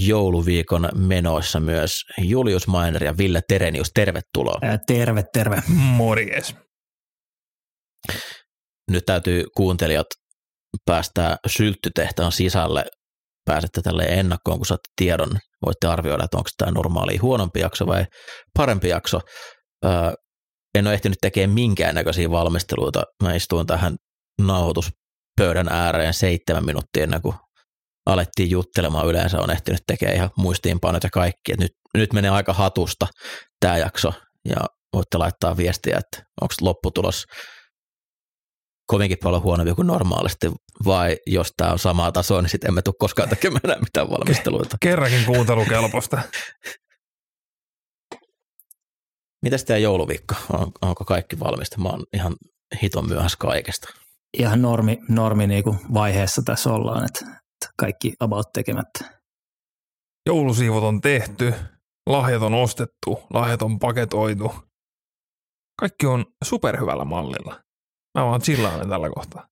jouluviikon menoissa myös Julius Mainer ja Ville Terenius. Tervetuloa. Ää, Terve, terve. Morjes. Nyt täytyy kuuntelijat päästää sylttytehtaan sisälle. Pääsette tälle ennakkoon, kun saatte tiedon. Voitte arvioida, että onko tämä normaali huonompi jakso vai parempi jakso. Öö, en ole ehtinyt tekemään minkäännäköisiä valmisteluita. Mä istuin tähän nauhoituspöydän ääreen seitsemän minuuttia ennen kuin alettiin juttelemaan. Yleensä on ehtinyt tekemään ihan muistiinpanot ja kaikki. Et nyt, nyt menee aika hatusta tämä jakso ja voitte laittaa viestiä, että onko lopputulos kovinkin paljon huonompi kuin normaalisti, vai jos tämä on samaa tasoa, niin sitten emme tule koskaan tekemään enää mitään valmisteluita. Kerrankin kuuntelukelpoista. Mitäs tämä jouluviikko? On, onko kaikki valmista? Mä oon ihan hiton myöhässä kaikesta. Ihan normi, normi niinku vaiheessa tässä ollaan, että, että kaikki about tekemättä. Joulusiivot on tehty, lahjat on ostettu, lahjat on paketoitu. Kaikki on superhyvällä mallilla. Mä vaan chillailen tällä kohtaa.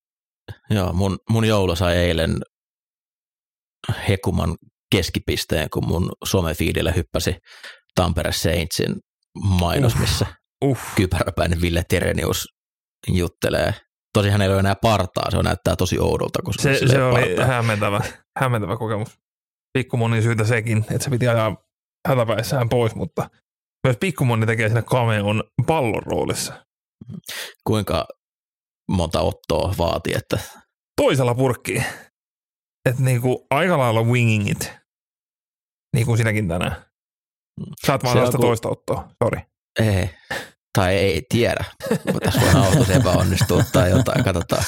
Joo, mun, mun joulu sai eilen hekuman keskipisteen, kun mun somefiidille hyppäsi Tampere Saintsin mainos, Uff. missä Uff. kypäräpäinen Ville Terenius juttelee. Tosi hänellä ei ole enää partaa, se näyttää tosi oudolta, kun Se, se oli partaa. hämmentävä, hämmentävä kokemus. Pikkumoni syytä sekin, että se piti ajaa hätäpäissään pois, mutta myös pikkumoni tekee siinä cameon pallon roolissa. Kuinka monta ottoa vaati, että Toisella purkkiin. Että niinku aika lailla winging it. Niin kuin sinäkin tänään. Saat vaan vasta toista ottoa, sori. ei, tai ei tiedä. Tässä voi autos epäonnistua tai jotain, katsotaan.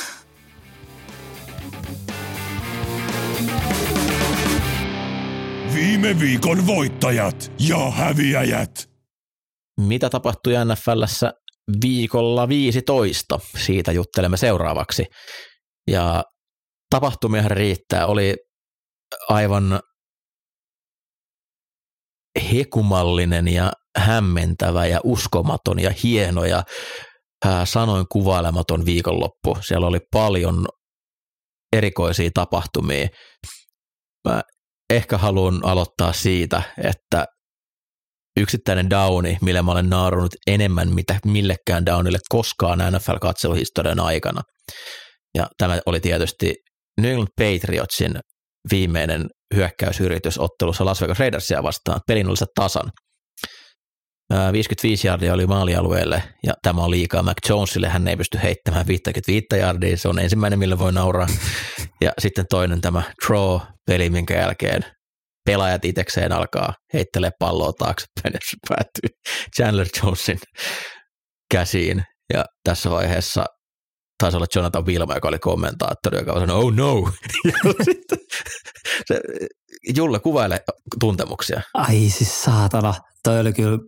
Viime viikon voittajat ja häviäjät. Mitä tapahtui NFLssä viikolla 15? Siitä juttelemme seuraavaksi. Ja tapahtumia riittää. Oli aivan hekumallinen ja hämmentävä ja uskomaton ja hieno ja sanoin kuvailematon viikonloppu. Siellä oli paljon erikoisia tapahtumia. Mä ehkä haluan aloittaa siitä, että yksittäinen downi, millä mä olen naurunut enemmän mitä millekään downille koskaan NFL-katseluhistorian aikana. Ja tämä oli tietysti New England Patriotsin viimeinen hyökkäysyritys ottelussa Las Vegas Raidersia vastaan. Pelin oli se tasan. Ää, 55 jardia oli maalialueelle ja tämä on liikaa Mac Jonesille. Hän ei pysty heittämään 55 jardia. Se on ensimmäinen, millä voi nauraa. Ja sitten toinen tämä draw-peli, minkä jälkeen pelaajat itsekseen alkaa heittelee palloa taaksepäin ja se päättyy Chandler Jonesin käsiin. Ja tässä vaiheessa taisi olla Jonathan Wilma, joka oli kommentaattori, joka sanoi, oh no. Ja sitten se, Julle, kuvaile tuntemuksia. Ai siis saatana, toi oli kyllä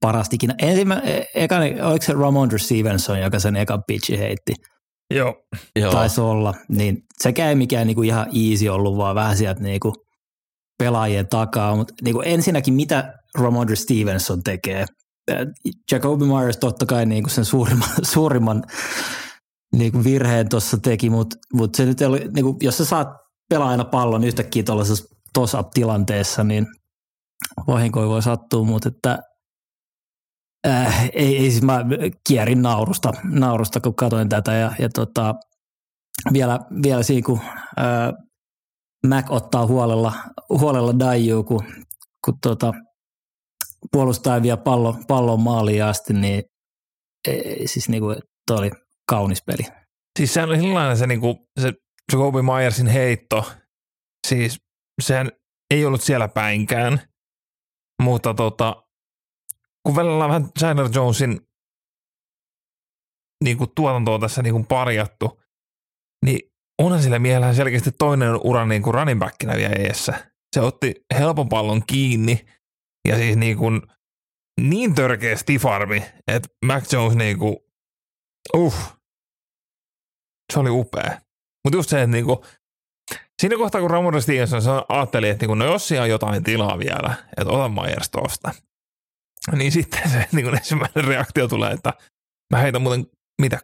parastikin. Ensimmä, e- ekani, oliko se Ramondre Stevenson, joka sen ekan pitchi heitti? Joo. Joo, Taisi olla. Niin sekä ei mikään niinku ihan easy ollut, vaan vähän sieltä niinku pelaajien takaa. Mutta niinku ensinnäkin, mitä Ramondre Stevenson tekee? Jacoby Myers totta kai niinku sen suurimman, suurimman niinku virheen tuossa teki, mutta mut se nyt oli, niinku, jos sä saat pelaajana pallon yhtäkkiä tuollaisessa toss-up-tilanteessa, niin vahinkoja voi sattua, mutta että äh, ei, ei siis mä kierin naurusta, naurusta kun katsoin tätä ja, ja tota, vielä, vielä siinä kun äh, Mac ottaa huolella, huolella Daiju, kun, kun tota, puolustaja vie pallon, pallon maaliin asti, niin ei, siis niinku, toi oli kaunis peli. Siis sehän oli sellainen se, niinku, se Jacoby Myersin heitto. Siis sehän ei ollut siellä päinkään, mutta tota, kun välillä ollaan vähän Chandler Jonesin niinku, tuotantoa tässä niinku, parjattu, niin onhan sillä miehellä selkeästi toinen ura niinku running backina vielä eessä. Se otti helpon pallon kiinni ja siis niinku, niin törkeä stifarmi, että Mac Jones niinku, uh, se oli upea. Mutta just se, että niinku, siinä kohtaa kun Ramon Stevenson ajatteli, että niinku, no jos siellä on jotain tilaa vielä, että ota Myers tosta, niin sitten se niinku, ensimmäinen reaktio tulee, että mä heitän muuten mitä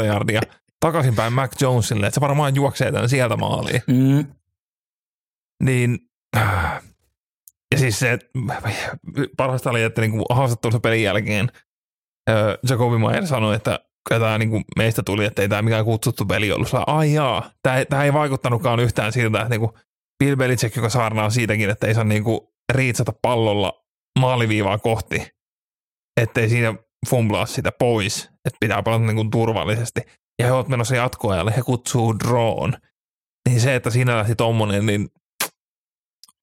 20-30 jardia takaisinpäin Mac Jonesille, että se varmaan juoksee tämän sieltä maaliin. Mm. Niin, ja siis se, parasta oli, että niinku haastattelussa pelin jälkeen Jacobi Mayer sanoi, että tämä niinku meistä tuli, että ei tämä mikään kutsuttu peli ollut. Sä, ai jaa, tämä ei vaikuttanutkaan yhtään siltä, että niinku Bill Belichick, joka saarnaa siitäkin, että ei saa niinku riitsata pallolla maaliviivaa kohti, ettei siinä fumblaa sitä pois, että pitää pelata niinku turvallisesti. Ja he ovat menossa jatkoajalle, he kutsuu drawn. Niin se, että siinä lähti tommonen, niin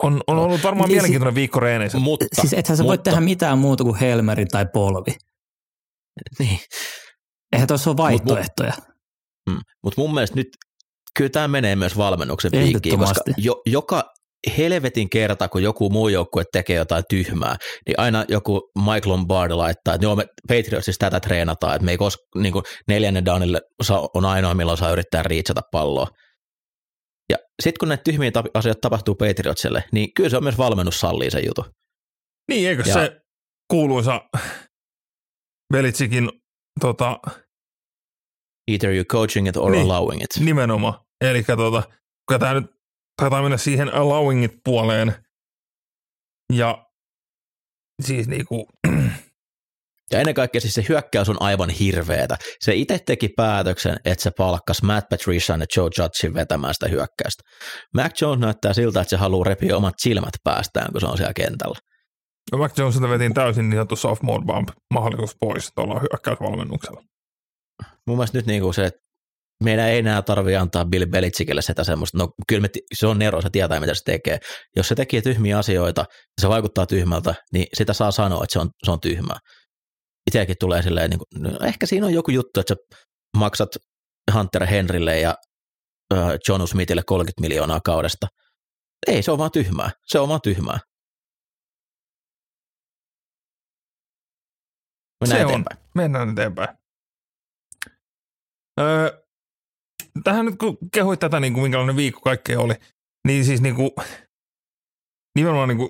on, on ollut varmaan niin mielenkiintoinen si- viikko reeneissä. Mutta, siis ethän sä mutta, voi tehdä mitään muuta kuin helmeri tai polvi. Niin. Eihän tuossa ole vaihtoehtoja. Mutta mut, mut mun mielestä nyt kyllä tämä menee myös valmennuksen piikkiin, koska jo, joka helvetin kerta, kun joku muu joukkue tekee jotain tyhmää, niin aina joku Mike Lombardi laittaa, että joo, me Patriotsissa tätä treenataan, että me ei koska niin neljännen downille on ainoa, milloin saa yrittää riitsata palloa. Ja sitten kun näitä tyhmiä asioita tapahtuu Patriotsille, niin kyllä se on myös valmennus sallii se jutu. Niin, eikö ja, se kuuluisa Belitsikin tota, Either you coaching it or niin, allowing it. Nimenomaan. Eli tota, kun tämä nyt taitaa mennä siihen allowing it puoleen. Ja siis niinku, ja ennen kaikkea siis se hyökkäys on aivan hirveetä. Se itse teki päätöksen, että se palkkasi Matt Patrician ja Joe Judgein vetämään sitä hyökkäystä. Mac Jones näyttää siltä, että se haluaa repiä omat silmät päästään, kun se on siellä kentällä. No Mac Jonesilta vetiin täysin niin sanottu sophomore bump mahdollisuus pois tuolla hyökkäysvalmennuksella. Mun mielestä nyt niin kuin se, että meidän ei enää tarvitse antaa Bill Belichickille sitä semmoista, no kyllä me, se on Nero, se tietää mitä se tekee. Jos se tekee tyhmiä asioita ja se vaikuttaa tyhmältä, niin sitä saa sanoa, että se on, se on tyhmää. Itsekin tulee silleen, niin kuin, no ehkä siinä on joku juttu, että sä maksat Hunter Henrylle ja uh, John Smithille 30 miljoonaa kaudesta. Ei, se on vaan tyhmää. Se on vaan tyhmää. Mennään se eteenpäin. On. Mennään eteenpäin. Öö, tähän nyt kun kehuit tätä, niin kuin minkälainen viikko kaikkea oli, niin siis niin kuin, nimenomaan niin kuin,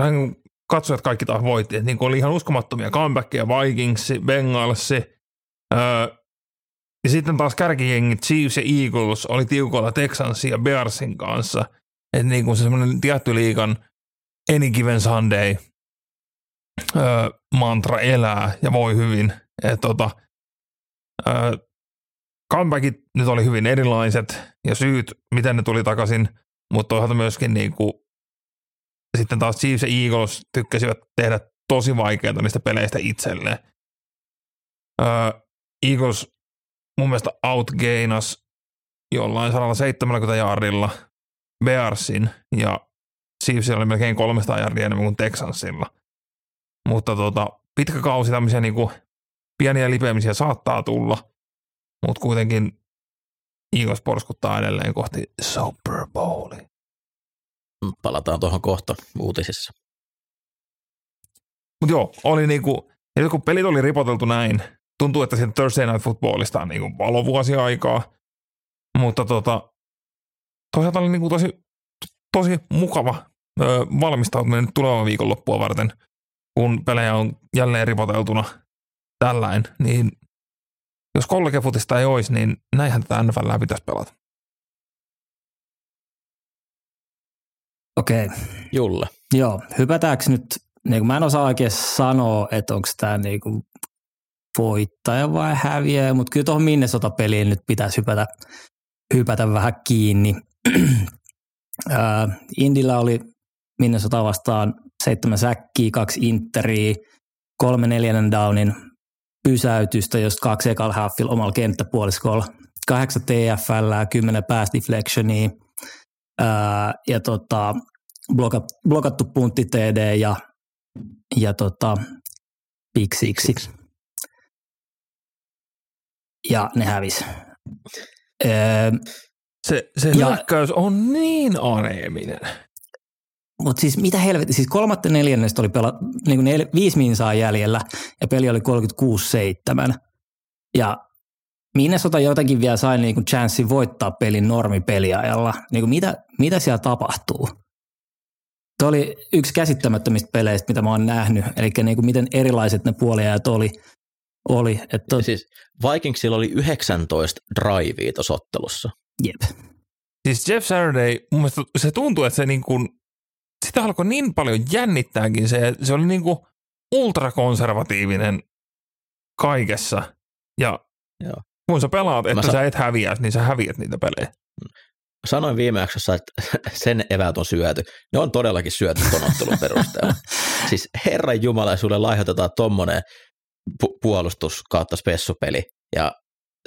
niin kuin katsojat kaikki taas voitti, että niin kuin oli ihan uskomattomia comebackia, Vikings, Bengals, öö, ja sitten taas kärkijengit Chiefs ja Eagles oli tiukoilla Texansin ja Bearsin kanssa, että niin kuin se semmoinen tietty liikan any given Sunday öö, mantra elää ja voi hyvin, että tota, öö, comebackit nyt oli hyvin erilaiset ja syyt, miten ne tuli takaisin, mutta toisaalta myöskin niin kuin, sitten taas Chiefs ja Eagles tykkäsivät tehdä tosi vaikeita niistä peleistä itselleen. Öö, Eagles mun mielestä outgainas jollain 170 jaarilla Bearsin ja Chiefsillä oli melkein 300 jardia enemmän kuin Texansilla. Mutta tota, pitkä kausi tämmöisiä niinku pieniä lipeämisiä saattaa tulla – mutta kuitenkin Eagles porskuttaa edelleen kohti Super Bowlia. Palataan tuohon kohta uutisissa. Mutta joo, oli niinku, ja kun pelit oli ripoteltu näin, tuntuu, että siitä Thursday Night Footballista on niinku valovuosi aikaa, mutta tota, toisaalta oli niinku tosi, tosi mukava ö, valmistautuminen tulevan viikonloppua varten, kun pelejä on jälleen ripoteltuna tällainen, niin jos kollegefutista ei olisi, niin näinhän tätä NFL pitäisi pelata. Okei. Okay. Julle. Joo, hypätäänkö nyt, niin mä en osaa oikein sanoa, että onko tämä niin kuin voittaja vai häviäjä, mutta kyllä tuohon Minnesota-peliin nyt pitäisi hypätä, hypätä vähän kiinni. Indillä oli Minnesota vastaan seitsemän säkkiä, kaksi interiä, kolme neljännen downin pysäytystä, jos kaksi ekalla halfilla omalla kenttäpuoliskolla. Kahdeksan TFL, kymmenen pass deflectionia ää, ja tota, blokat, blokattu puntti TD ja, ja tota, Big Six. Ja ne hävisi. se se ja, hyökkäys on niin aneeminen. Mutta siis mitä helvetti, siis kolmatta neljännestä oli pela, niin nel, viisi minsaa jäljellä ja peli oli 36-7. Ja Minnesota jotenkin vielä sai niin chanssin voittaa pelin normipeliajalla. Niin kuin mitä, mitä siellä tapahtuu? Tuo oli yksi käsittämättömistä peleistä, mitä mä oon nähnyt. Eli niin kuin miten erilaiset ne puoliajat oli. oli että Siis Vikingsilla oli 19 drivea tuossa ottelussa. Jep. Siis Jeff Saturday, mun mielestä se tuntuu, että se niin kuin, sitä alkoi niin paljon jännittääkin se, se oli niin kuin ultrakonservatiivinen kaikessa. Ja Joo. kun sä pelaat, että sa- sä et häviä, niin sä häviät niitä pelejä. Sanoin viime jaksossa, että sen eväät on syöty. Ne on todellakin syöty ton ottelun perusteella. siis Herran Jumala, sulle lahjoitetaan tommonen pu- puolustus kautta spessupeli ja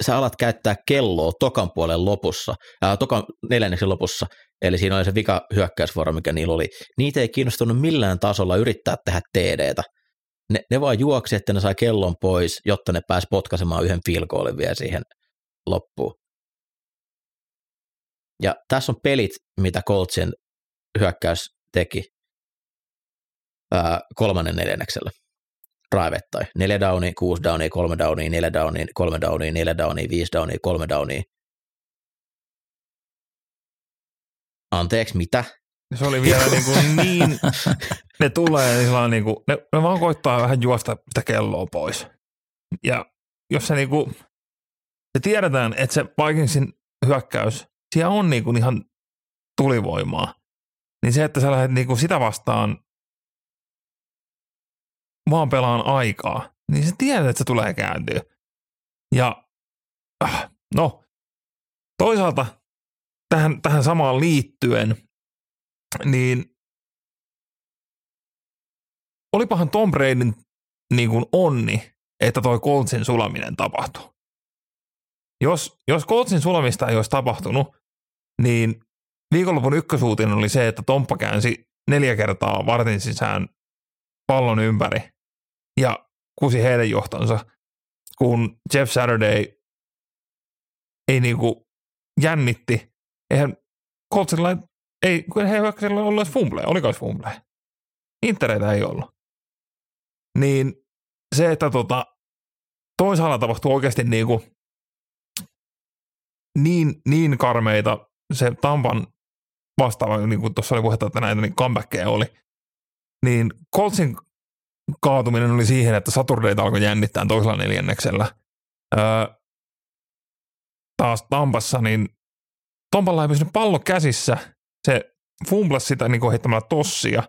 sä alat käyttää kelloa tokan puolen lopussa, ää, tokan neljänneksen lopussa, eli siinä oli se vika hyökkäysvuoro, mikä niillä oli. Niitä ei kiinnostunut millään tasolla yrittää tehdä TDtä. Ne, ne vaan juoksi, että ne sai kellon pois, jotta ne pääsi potkaisemaan yhden field goalin vielä siihen loppuun. Ja tässä on pelit, mitä Coltsin hyökkäys teki ää, kolmannen neljänneksellä. Raivettai. Neljä downia, kuusi downia, kolme downia, neljä downia, kolme downia, neljä downia, viisi downia, kolme downia. Anteeksi, mitä? Se oli vielä niin, kuin niin ne tulee sellainen niin kuin, ne, ne vaan koittaa vähän juosta sitä kelloa pois. Ja jos se niin kuin, se tiedetään, että se Vikingsin hyökkäys, siellä on niin kuin ihan tulivoimaa, niin se, että sä lähdet niin kuin sitä vastaan vaan pelaan aikaa, niin se tiedät, että se tulee kääntyä. Ja äh, no, toisaalta tähän, tähän samaan liittyen, niin olipahan Tom Bradyn niin kuin onni, että toi Coltsin sulaminen tapahtui. Jos, jos Coltsin sulamista ei olisi tapahtunut, niin viikonlopun ykkösuutinen oli se, että Tomppa käänsi neljä kertaa vartin sisään pallon ympäri ja kusi heidän johtonsa, kun Jeff Saturday ei niinku jännitti. Eihän Coltsilla ei, kun he hyökkäisellä ollut edes fumbleja. Oliko edes fumbleja? Intereitä ei ollut. Niin se, että tota, toisaalla tapahtuu oikeasti niinku niin, niin karmeita se Tampan vastaava, niin kuin tuossa oli puhetta, että näitä niin comebackkejä oli, niin Coltsin kaatuminen oli siihen, että Saturday alkoi jännittää toisella neljänneksellä. Öö, taas Tampassa, niin Tompalla ei pysynyt pallo käsissä. Se fumblasi sitä niin heittämällä tossia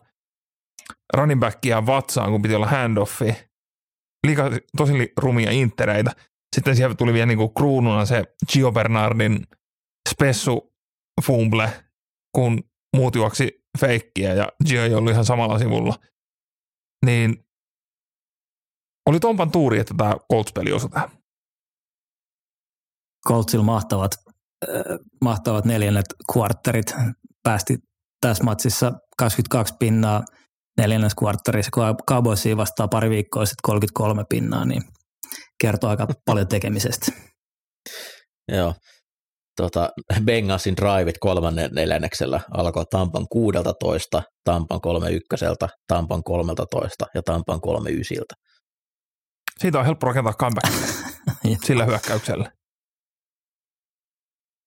running backia vatsaan, kun piti olla handoffi. Liika tosi rumia intereitä. Sitten siellä tuli vielä niin kruununa se Gio Bernardin spessu fumble, kun muut juoksi feikkiä ja Gio ei ollut ihan samalla sivulla. Niin oli Tompan tuuri, että tämä Colts-peli osui tähän. Coltsilla mahtavat, äh, mahtavat neljännet kvartterit. Päästi tässä matsissa 22 pinnaa neljännes kvartterissa, kun Cowboysia vastaa pari viikkoa sitten 33 pinnaa, niin kertoo aika paljon tekemisestä. Joo. Tota, Bengalsin driveit kolmannen neljänneksellä alkoi Tampan 16, Tampan 31, Tampan 13 ja Tampan 39. Siitä on helppo rakentaa comeback sillä hyökkäyksellä.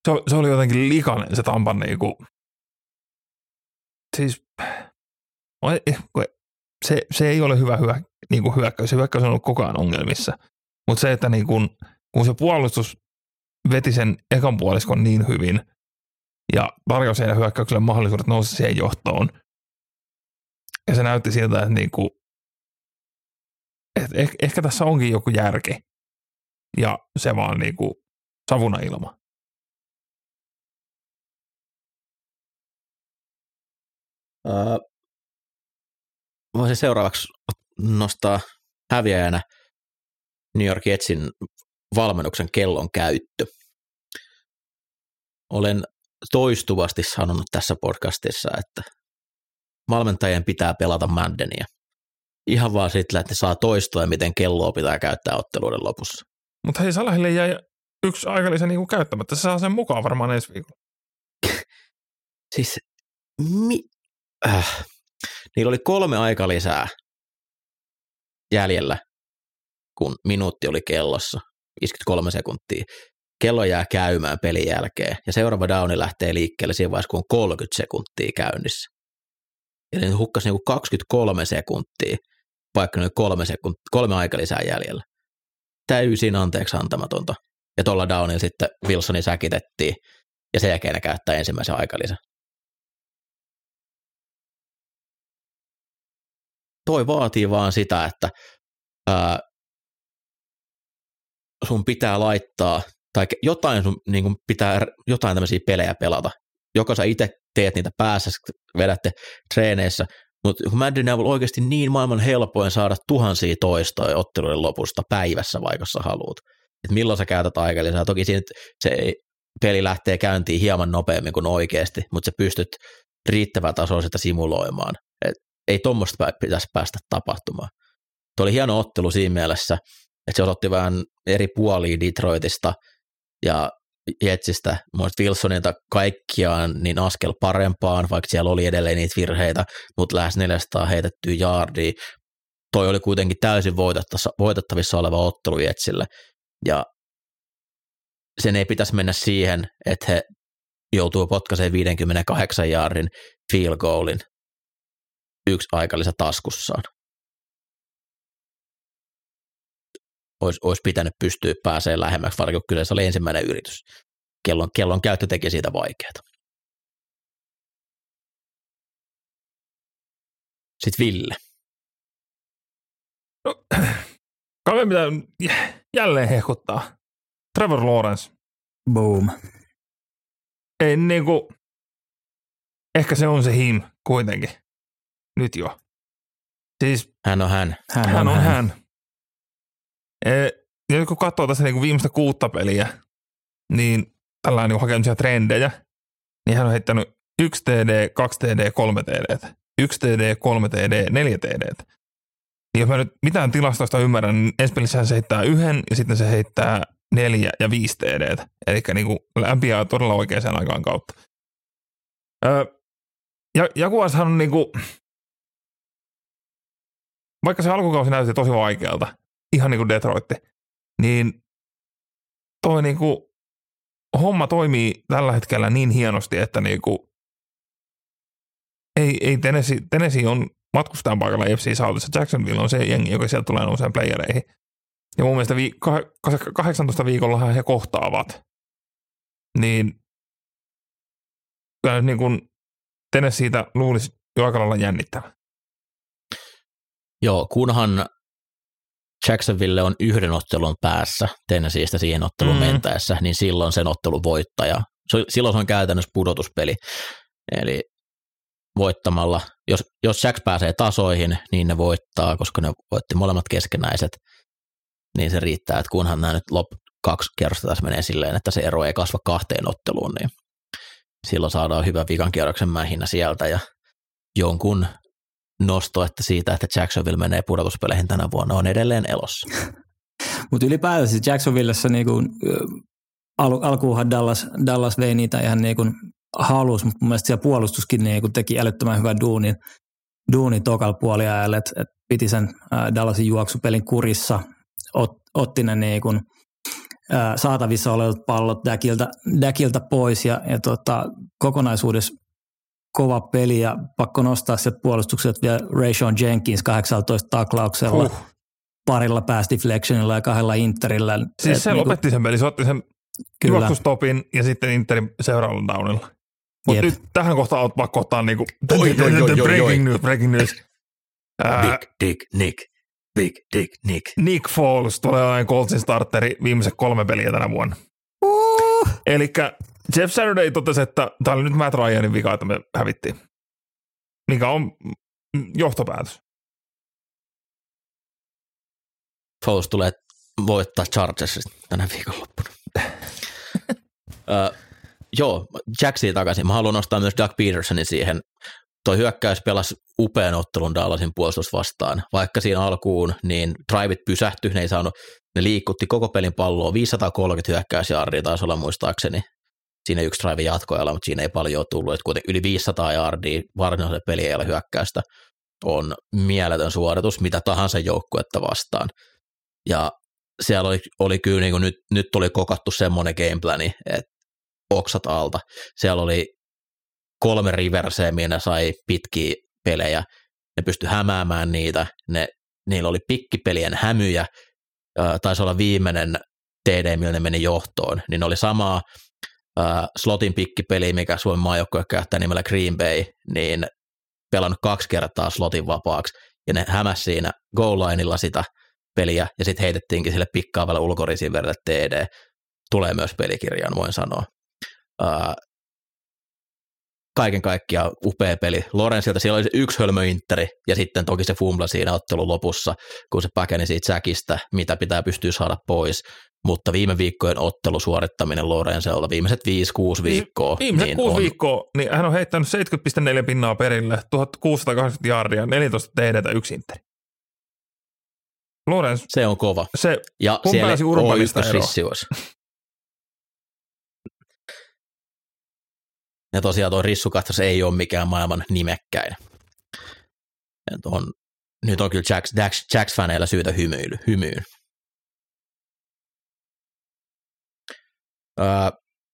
Se, oli- se oli jotenkin likainen se Tampan niinku, siis se, se ei ole hyvä hyö, niinku hyökkäys. Se hyökkäys on ollut koko ajan ongelmissa. Mutta se, että niinku, kun se puolustus veti sen ekan puoliskon niin hyvin ja tarjosi heidän hyökkäykselle mahdollisuudet nousta siihen johtoon, ja se näytti siltä, että niinku, et ehkä, ehkä tässä onkin joku järki. Ja se vaan niinku savuna ilma. Öö, voisin seuraavaksi nostaa häviäjänä New York Jetsin valmennuksen kellon käyttö. Olen toistuvasti sanonut tässä podcastissa, että valmentajien pitää pelata Maddenia. Ihan vaan sillä, että ne saa toistua, miten kelloa pitää käyttää otteluiden lopussa. Mutta hei, Salahille jäi yksi aikalisä niinku käyttämättä. Se saa sen mukaan varmaan ensi viikolla. Siis mi- äh, niillä oli kolme aika lisää jäljellä, kun minuutti oli kellossa, 53 sekuntia. Kello jää käymään pelin jälkeen ja seuraava downi lähtee liikkeelle siinä vaiheessa, kun on 30 sekuntia käynnissä. Eli ne hukkasi niinku 23 sekuntia, vaikka oli kolme, sekunt- kolme aika lisää jäljellä. Täysin anteeksi antamatonta. Ja tuolla downilla sitten Wilsoni säkitettiin ja sen jälkeen ne käyttää ensimmäisen aikalisän. Toi vaatii vaan sitä, että ää, sun pitää laittaa, tai jotain sun niin kuin pitää jotain tämmöisiä pelejä pelata. Joko sä itse teet niitä päässä, vedätte treeneissä, mutta kun Madden on oikeasti niin maailman helpoin saada tuhansia toistoja otteluiden lopusta päivässä, vaikka haluat. Et milloin sä käytät aikalisää. Toki siinä se peli lähtee käyntiin hieman nopeammin kuin oikeasti, mutta sä pystyt riittävän tasoa sitä simuloimaan. Et ei tuommoista pitäisi päästä tapahtumaan. Tuo oli hieno ottelu siinä mielessä, että se osoitti vähän eri puolia Detroitista ja Jetsistä, muista Wilsonilta kaikkiaan niin askel parempaan, vaikka siellä oli edelleen niitä virheitä, mutta lähes 400 heitettyä jaardia. Toi oli kuitenkin täysin voitettavissa oleva ottelu Jetsille. Ja sen ei pitäisi mennä siihen, että he joutuu potkaiseen 58 jaarin field goalin yksi aikalisä taskussaan. Ois, olisi pitänyt pystyä pääsee lähemmäksi, kun kyseessä oli ensimmäinen yritys. Kellon, kellon käyttö teki siitä vaikeaa. Sitten Ville. No, kaveri mitä jälleen hehkuttaa. Trevor Lawrence. Boom. Ei niinku, ehkä se on se him kuitenkin. Nyt jo. Siis hän on hän. Hän, hän on hän. hän. E, ja kun katsoo tässä niinku viimeistä kuutta peliä, niin tällainen niin hakenut trendejä, niin hän on heittänyt 1 TD, 2 TD, 3 TD, 1 TD, 3 TD, 4 TD. Niin jos mä nyt mitään tilastoista ymmärrän, niin ensi pelissä se heittää yhden ja sitten se heittää neljä ja viisi TD. Eli niin lämpiää todella oikeaan aikaan kautta. Öö, ja Jaguarshan on niinku, vaikka se alkukausi näytti tosi vaikealta, ihan niin kuin Detroitti, niin toi niinku homma toimii tällä hetkellä niin hienosti, että niinku, ei, ei Tennessee, Tennessee on matkustajan paikalla FC Southissa. Jacksonville on se jengi, joka sieltä tulee nouseen playereihin. Ja mun mielestä vi- 18 viikolla he kohtaavat. Niin niin kuin siitä luulisi jo aika lailla jännittävä. Joo, kunhan Jacksonville on yhden ottelun päässä Tennesseeistä siihen ottelun mm. mentäessä, niin silloin sen ottelun voittaja. Silloin se on käytännössä pudotuspeli. Eli voittamalla, jos, jos Jacks pääsee tasoihin, niin ne voittaa, koska ne voitti molemmat keskenäiset, niin se riittää, että kunhan nämä nyt lop, kaksi kierrosta tässä menee silleen, että se ero ei kasva kahteen otteluun, niin silloin saadaan hyvä vikan kierroksen mähinä sieltä ja jonkun nosto, että siitä, että Jacksonville menee pudotuspeleihin tänä vuonna, on edelleen elossa. Mutta ylipäätään siis Jacksonvillessä niinku, al- alkuunhan Dallas, Dallas vei niitä ihan niinku halus, mutta mun mielestä siellä puolustuskin niinku teki älyttömän hyvän duunin, duunin tokal puoliajalle, että et piti sen Dallasin juoksupelin kurissa, ot, otti ne niinku, saatavissa olevat pallot Däkiltä, Däkiltä pois ja, ja tota, kokonaisuudessa kova peli ja pakko nostaa se puolustukset vielä Rayshon Jenkins 18 taklauksella, huh. parilla pass deflectionilla ja kahdella interillä. Siis Et se niinku, lopetti sen peli, se otti sen juoksustopin ja sitten interin seuraavalla downilla. Mutta nyt tähän kohtaan on pakko ottaa niinku, breaking news, breaking news. Big Dick Nick, Big Dick Nick. Nick Foles tulee olemaan Coltsin starteri viimeiset kolme peliä tänä vuonna. Uh. Eli Jeff Saturday totesi, että tämä oli nyt Matt Ryanin vika, että me hävittiin. Mikä on johtopäätös. Foles tulee voittaa Chargersista tänä viikonloppuna. uh, joo, Jacksia takaisin. Mä haluan nostaa myös Doug Petersonin siihen. Toi hyökkäys pelasi upean ottelun Dallasin puolustus vastaan. Vaikka siinä alkuun, niin driveit pysähtyi, ne ei saanut, ne liikutti koko pelin palloa, 530 hyökkäysjaaria taisi olla muistaakseni siinä yksi drive jatkoajalla, mutta siinä ei paljon ole tullut, että kuitenkin yli 500 yardia varsinaiselle peliajalla hyökkäystä on mieletön suoritus mitä tahansa joukkuetta vastaan. Ja siellä oli, oli kyllä niin kuin nyt, nyt oli kokattu semmoinen gameplani, että oksat alta. Siellä oli kolme riverseä, minä sai pitkiä pelejä. Ne pystyi hämäämään niitä. Ne, niillä oli pikkipelien hämyjä. Taisi olla viimeinen TD, millä ne meni johtoon. Niin ne oli samaa slotin pikkipeli, mikä Suomen maajoukkue käyttää nimellä Green Bay, niin pelannut kaksi kertaa slotin vapaaksi. Ja ne hämäsi siinä goal lineilla sitä peliä, ja sitten heitettiinkin sille pikkaavalle ulkorisiverille TD. Tulee myös pelikirjaan, voin sanoa. Kaiken kaikkiaan upea peli. Lorenzilta siellä oli se yksi hölmöinteri ja sitten toki se fumble siinä ottelun lopussa, kun se päkeni siitä säkistä, mitä pitää pystyä saada pois. Mutta viime viikkojen ottelusuorittaminen Lorenzelta, viimeiset 5-6 viikkoa. Viimeiset niin 6 on, viikkoa, niin hän on heittänyt 70,4 pinnaa perille, 1680 jardia, 14 TDtä yksi interi. Lorenz, Se on kova. se Ja Kun siellä pääsi on Urbanista eroon? Ja tosiaan tuo rissukahtas ei ole mikään maailman nimekkäin. On, nyt on kyllä Jacks, Jacks, Jacks-faneilla syytä hymyily, hymyyn. Öö,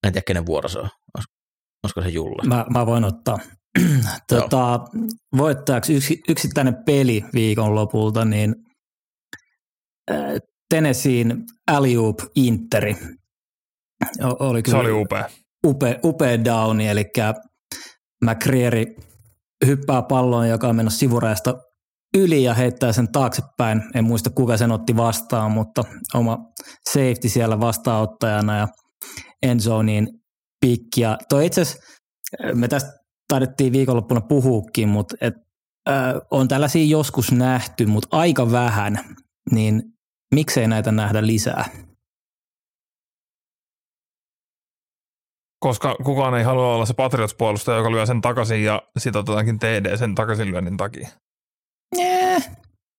en tiedä, kenen vuoro se on. Olis- Olisiko se Julla? Mä, mä voin ottaa. tota, voittajaksi yksi, yksittäinen peli viikon lopulta, niin äh, Tennesseein Alley-oop Interi. O- oli se kyllä oli upea. Upea, upea downi, eli McCreary hyppää palloon, joka on mennyt sivurajasta yli ja heittää sen taaksepäin. En muista kuka sen otti vastaan, mutta oma safety siellä vastaanottajana ja endzoneen pikki. Ja toi itse asiassa, me tästä taidettiin viikonloppuna puhuukin, mutta et, äh, on tällaisia joskus nähty, mutta aika vähän, niin miksei näitä nähdä lisää? Koska kukaan ei halua olla se Patriots-puolustaja, joka lyö sen takaisin ja sit otetaankin TD sen takaisinlyönnin takia. Yeah.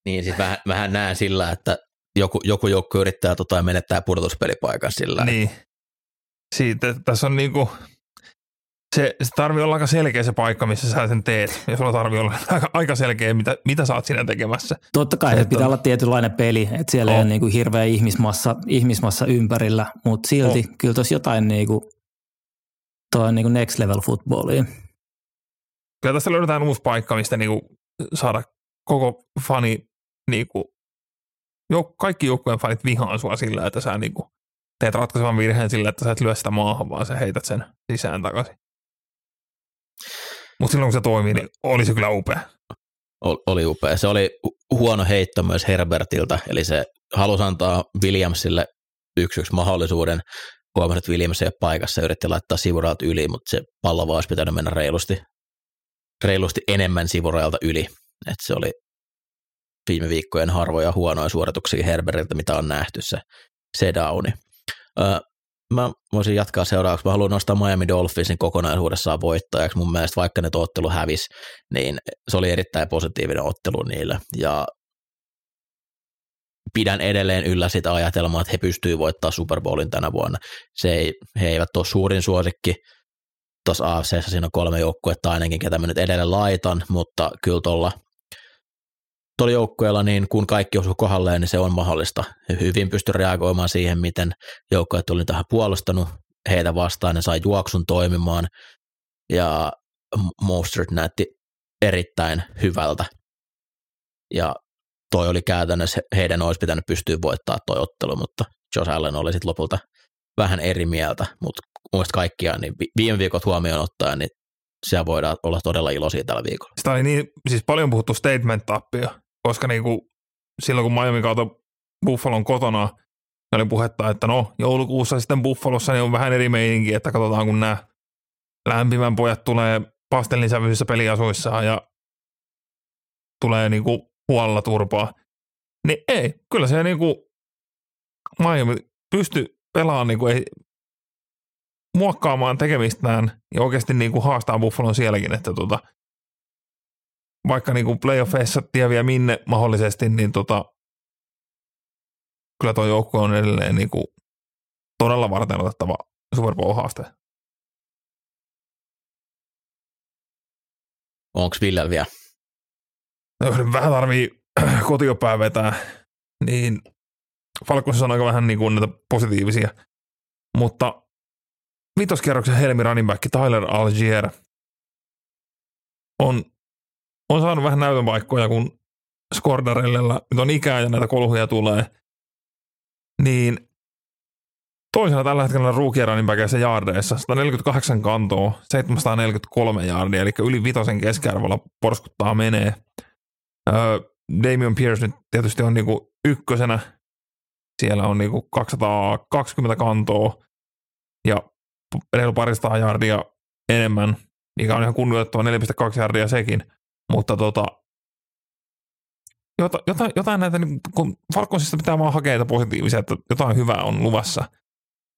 Niin, siis vähän, vähän näen sillä, että joku, joku joukko yrittää tota, ja menettää pudotuspelipaikan sillä. Niin. Siitä, tässä on niinku, se, se tarvii olla aika selkeä se paikka, missä sä sen teet. Ja sulla tarvii olla aika, aika selkeä, mitä, mitä sä oot siinä tekemässä. Totta kai se Että pitää on- olla tietynlainen peli, että siellä ei On. ole niinku hirveä ihmismassa, ihmismassa ympärillä, mutta silti On. kyllä tuossa jotain niinku, toi on niinku next level footballia. Kyllä tässä löydetään uusi paikka, mistä niinku saada koko fani, niinku, jouk- kaikki joukkueen fanit vihaan sua sillä, että sä niinku teet ratkaisevan virheen sillä, että sä et lyö sitä maahan, vaan sä heität sen sisään takaisin. Mutta silloin kun se toimii, niin oli se kyllä upea. Ol- oli upea. Se oli hu- huono heitto myös Herbertiltä, eli se halusi antaa Williamsille yksi yksi mahdollisuuden. Huomasi, että Williams ei ole paikassa ja yritti laittaa sivurajalta yli, mutta se pallo vaan olisi pitänyt mennä reilusti, reilusti enemmän sivurajalta yli. Et se oli viime viikkojen harvoja huonoja suorituksia Herbertiltä, mitä on nähty se, se downi. Ö, mä voisin jatkaa seuraavaksi. Mä haluan nostaa Miami Dolphinsin kokonaisuudessaan voittajaksi. Mun mielestä vaikka ne ottelu hävisi, niin se oli erittäin positiivinen ottelu niille. Ja pidän edelleen yllä sitä ajatelmaa, että he pystyvät voittaa Super Bowlin tänä vuonna. Se ei, he eivät ole suurin suosikki. Tuossa AFCssä siinä on kolme joukkuetta ainakin, ketä mä nyt edelleen laitan, mutta kyllä tuolla joukkueella, niin kun kaikki osuu kohdalleen, niin se on mahdollista. Hyvin pysty reagoimaan siihen, miten joukkueet oli tähän puolustanut heitä vastaan, ne sai juoksun toimimaan, ja Mostert näytti erittäin hyvältä. Ja toi oli käytännössä, heidän olisi pitänyt pystyä voittaa toi ottelu, mutta Josh Allen oli sitten lopulta vähän eri mieltä, mutta mun kaikkiaan niin vi- viime viikot huomioon ottaen, niin siellä voidaan olla todella iloisia tällä viikolla. Sitä oli niin, siis paljon puhuttu statement-tappia, koska niinku, silloin kun Miami kautoi Buffalon kotona, niin oli puhetta, että no joulukuussa sitten Buffalossa niin on vähän eri meininki, että katsotaan kun nämä lämpimän pojat tulee pastellinsävyisissä peliasuissaan ja tulee niinku huolella turpaa. Niin ei, kyllä se niinku Miami pysty pelaamaan niinku, ei, muokkaamaan tekemistään ja oikeasti niinku haastaa Buffalon sielläkin, että tota, vaikka niinku playoffeissa tie vie minne mahdollisesti, niin tota, kyllä tuo joukko on edelleen niinku todella varten otettava Super Bowl-haaste. Onko Ville vielä Vähän tarvii kotiopää vetää, niin Falconsissa on aika vähän niin kuin näitä positiivisia. Mutta vitoskierroksen helmi running back Tyler Algier on, on saanut vähän näytön paikkoja, kun Skordarellella nyt on ikää ja näitä kolhuja tulee. Niin toisena tällä hetkellä rookie running backissa jaardeissa 148 kantoa, 743 jaardia, eli yli vitosen keskiarvolla porskuttaa menee. Öö, Damian Pierce nyt tietysti on niinku ykkösenä. Siellä on niinku 220 kantoa ja reilu parista jardia enemmän, mikä on ihan kunnioittava 4,2 jardia sekin. Mutta tota, jota, jotain, jotain näitä, niin kun Falconsista pitää vaan hakea positiivisia, että jotain hyvää on luvassa,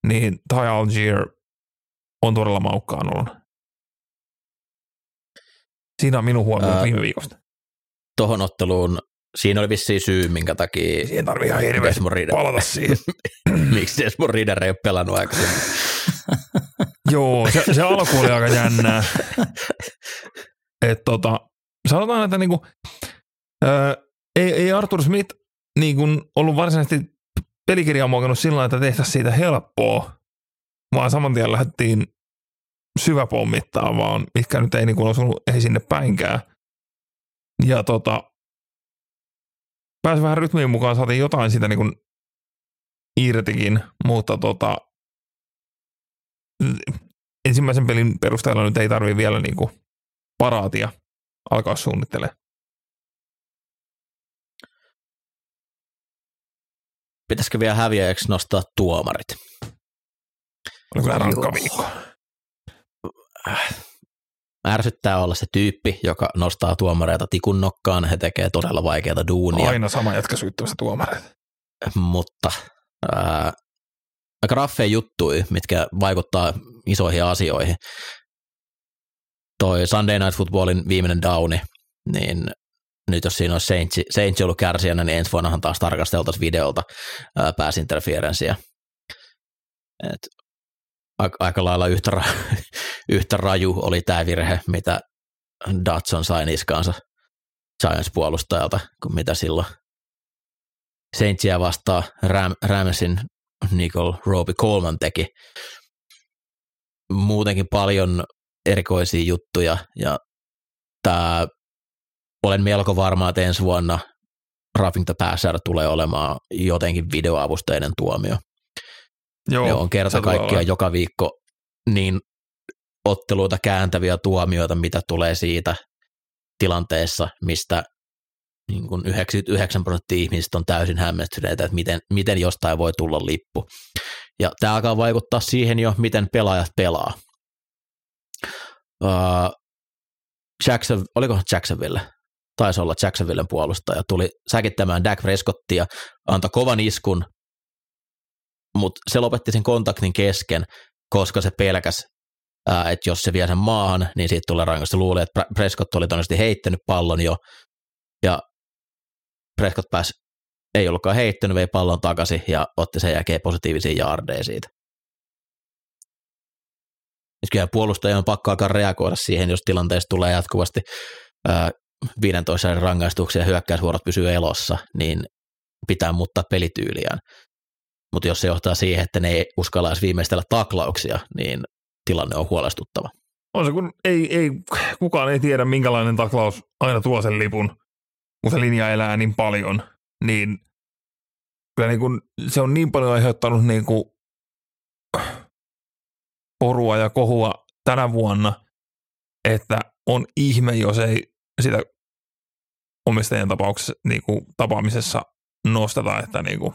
niin Ty Algier on todella maukkaan ollut. Siinä on minun huomio viime viikosta. Tuohon otteluun, siinä oli vissiin syy, minkä takia Siihen tarvii ihan hirveästi palata siihen. miksi Desmond Reader ei ole pelannut aikaisemmin. Joo, se, se alku oli aika jännää. Et tota, sanotaan, että niinku, ää, ei, ei Arthur Smith niin kuin ollut varsinaisesti pelikirjaa muokannut sillä että tehtäisiin siitä helppoa, vaan saman tien lähdettiin syväpommittaa vaan, mitkä nyt ei niin kuin osunut ei sinne päinkään. Ja tota, pääsi vähän rytmiin mukaan, saatiin jotain siitä niin kuin irtikin, mutta tota, ensimmäisen pelin perusteella nyt ei tarvitse vielä niin kuin paraatia alkaa suunnittelemaan. Pitäisikö vielä häviäjäksi nostaa tuomarit? Oli kyllä rankka viikko. Ärsyttää olla se tyyppi, joka nostaa tuomareita tikun nokkaan. He tekee todella vaikeita duunia. Aina sama jätkä syyttämässä tuomareita. Mutta ää, aika raffeja juttui, mitkä vaikuttaa isoihin asioihin. Toi Sunday Night Footballin viimeinen downi, niin nyt jos siinä olisi Saints, Saints ollut kärsijänä, niin ensi vuonnahan taas tarkasteltaisiin videolta pääsinterferenssiä. Et aika, lailla yhtä, ra, yhtä raju oli tämä virhe, mitä Datson sai niskaansa Giants-puolustajalta, kuin mitä silloin Saintsia vastaan Ram, Ramsin Nicole Roby Coleman teki. Muutenkin paljon erikoisia juttuja ja tämä olen melko varma, että ensi vuonna the Passer tulee olemaan jotenkin videoavusteinen tuomio. Joo, ne on kerta kaikkiaan joka viikko niin otteluita kääntäviä tuomioita, mitä tulee siitä tilanteessa, mistä niin kuin 99 prosenttia ihmisistä on täysin hämmästyneitä, että miten, miten jostain voi tulla lippu. Ja tämä alkaa vaikuttaa siihen jo, miten pelaajat pelaa. Uh, Jackson, oliko Jacksonville? taisi olla Jacksonvillen puolustaja, tuli säkittämään Dak Prescottia, antoi kovan iskun, mutta se lopetti sen kontaktin kesken, koska se pelkäs, että jos se vie sen maahan, niin siitä tulee rangaista. Luulee, että Prescott oli todennäköisesti heittänyt pallon jo, ja Prescott pääsi, ei ollutkaan heittänyt, vei pallon takaisin ja otti sen jälkeen positiivisia jaardeja siitä. Kyllä puolustajan on pakko alkaa reagoida siihen, jos tilanteessa tulee jatkuvasti 15 rangaistuksia ja hyökkäysvuorot pysyy elossa, niin pitää muuttaa pelityyliään. Mutta jos se johtaa siihen, että ne ei uskalla edes viimeistellä taklauksia, niin tilanne on huolestuttava. On se, kun ei, ei, kukaan ei tiedä, minkälainen taklaus aina tuo sen lipun, kun se linja elää niin paljon, niin kyllä niin kun, se on niin paljon aiheuttanut niin kuin porua ja kohua tänä vuonna, että on ihme, jos ei sitä omistajien tapauksessa, niin kuin, tapaamisessa nosteta, että niin kuin,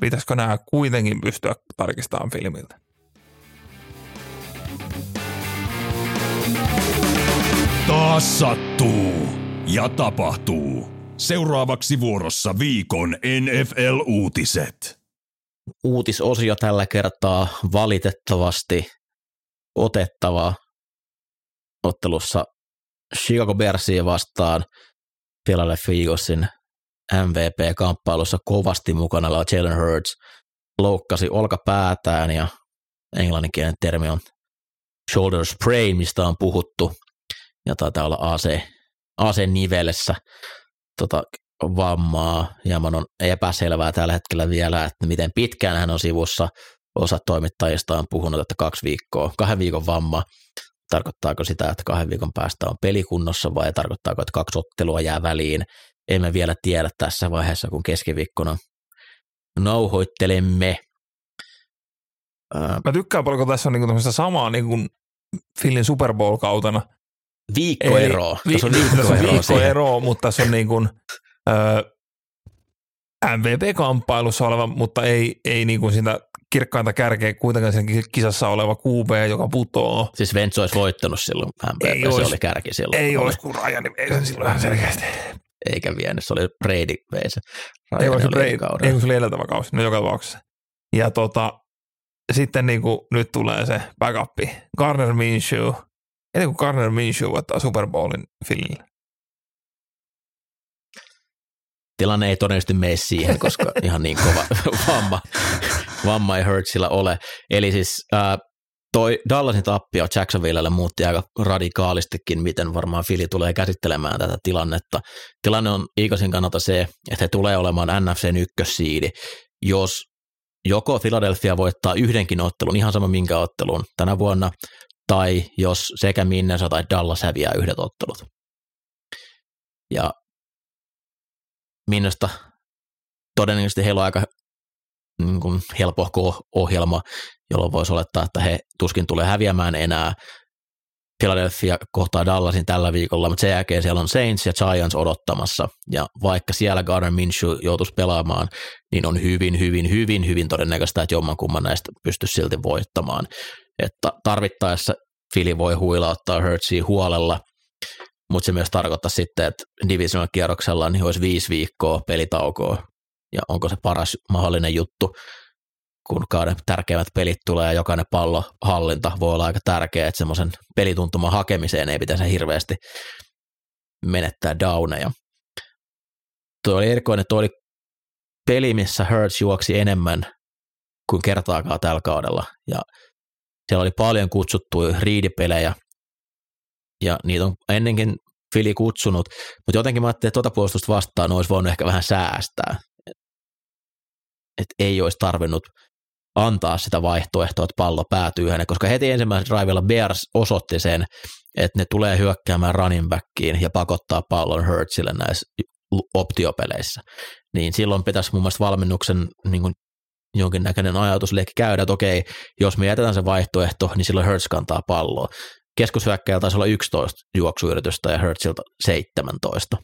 pitäisikö nämä kuitenkin pystyä tarkistamaan filmiltä. Taas sattuu ja tapahtuu. Seuraavaksi vuorossa viikon NFL-uutiset. Uutisosio tällä kertaa valitettavasti otettava ottelussa Chicago Bearsia vastaan Philadelphia Eaglesin MVP-kamppailussa kovasti mukana oleva Jalen Hurts loukkasi olkapäätään ja englanninkielinen termi on shoulder sprain, mistä on puhuttu. ja taitaa olla AC, AC-nivelessä tota, vammaa. Hieman on epäselvää tällä hetkellä vielä, että miten pitkään hän on sivussa. Osa toimittajista on puhunut, että kaksi viikkoa, kahden viikon vamma. Tarkoittaako sitä, että kahden viikon päästä on pelikunnossa vai tarkoittaako, että kaksi ottelua jää väliin? Emme vielä tiedä tässä vaiheessa, kun keskiviikkona nauhoittelemme. Mä tykkään paljon, kun tässä on niinku samaa niinku Philin Super Bowl-kautena. Viikkoeroa. Vi- tässä on viikkoeroa, viikkoeroa mutta tässä on niinku, ö, MVP-kamppailussa oleva, mutta ei, ei niinku sitä kirkkainta kärkeä kuitenkaan siinä kisassa oleva QB, joka putoo. Siis Vents olisi voittanut silloin MVP, ei se olisi, oli kärki silloin. Ei olisi, kun Ryan vei sen silloin ihan selkeästi. Eikä vienyt, se oli Brady vei se. Ei, se Brady, ei, kun se oli edeltävä kausi, no joka tapauksessa. Ja tota, sitten niin kuin nyt tulee se backup, Garner Minshew. Ennen kuin Garner Minshew ottaa Super Bowlin Philille. Tilanne ei todennäköisesti mene siihen, koska ihan niin kova vamma, vamma ei Hurtsilla ole. Eli siis äh, toi Dallasin tappio Jacksonvillelle muutti aika radikaalistikin, miten varmaan Fili tulee käsittelemään tätä tilannetta. Tilanne on Eaglesin kannalta se, että he tulee olemaan NFCn ykkössiidi, jos joko Philadelphia voittaa yhdenkin ottelun, ihan sama minkä ottelun tänä vuonna, tai jos sekä Minnesota tai Dallas häviää yhdet ottelut. Ja Minnestä todennäköisesti heillä on aika niin kuin helpohko ohjelma, jolloin voisi olettaa, että he tuskin tulee häviämään enää. Philadelphia kohtaa Dallasin tällä viikolla, mutta sen jälkeen siellä on Saints ja Giants odottamassa. Ja vaikka siellä Gardner Minshew joutuisi pelaamaan, niin on hyvin, hyvin, hyvin, hyvin todennäköistä, että jommankumman näistä pystyisi silti voittamaan. Että tarvittaessa Fili voi huilauttaa Hurtsia huolella, mutta se myös tarkoittaa sitten, että divisional kierroksella niin olisi viisi viikkoa pelitaukoa. Ja onko se paras mahdollinen juttu kun kauden tärkeimmät pelit tulee ja jokainen pallo hallinta voi olla aika tärkeä, että semmoisen pelituntuman hakemiseen ei pitäisi hirveästi menettää downeja. Tuo oli erikoinen, tuo oli peli, missä Hurts juoksi enemmän kuin kertaakaan tällä kaudella ja siellä oli paljon kutsuttuja riidipelejä ja niitä on ennenkin Fili kutsunut, mutta jotenkin mä ajattelin, että tuota puolustusta vastaan olisi voinut ehkä vähän säästää. Että ei olisi tarvinnut antaa sitä vaihtoehtoa, että pallo päätyy hänelle, koska heti ensimmäisellä drivella Bears osoitti sen, että ne tulee hyökkäämään running backiin ja pakottaa pallon Hurtsille näissä optiopeleissä. Niin silloin pitäisi mun mielestä valmennuksen niin kuin jonkinnäköinen ajatusleikki käydä, että okei, jos me jätetään se vaihtoehto, niin silloin Hurts kantaa palloa. Keskushyökkäjällä taisi olla 11 juoksuyritystä ja Hurtsilta 17.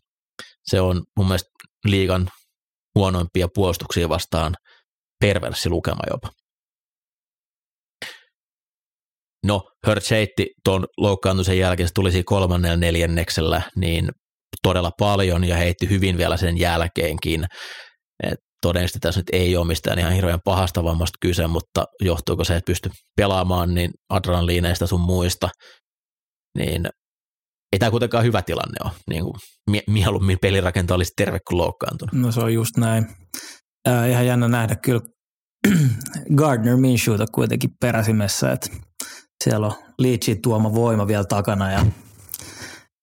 Se on mun mielestä liigan huonoimpia puolustuksia vastaan perverssi lukema jopa. No, Hurts heitti tuon loukkaantumisen jälkeen, se tulisi kolmannella neljänneksellä, niin todella paljon ja heitti hyvin vielä sen jälkeenkin. Et todennäköisesti tässä nyt ei ole mistään ihan hirveän pahasta vammasta kyse, mutta johtuuko se, että pysty pelaamaan niin adrenaliineista sun muista, niin ei tämä kuitenkaan hyvä tilanne ole. Niin kuin mieluummin pelirakenta olisi terve kuin loukkaantunut. No se on just näin. Äh, ihan jännä nähdä kyllä Gardner Minshewta kuitenkin peräsimessä, että siellä on Leachin tuoma voima vielä takana ja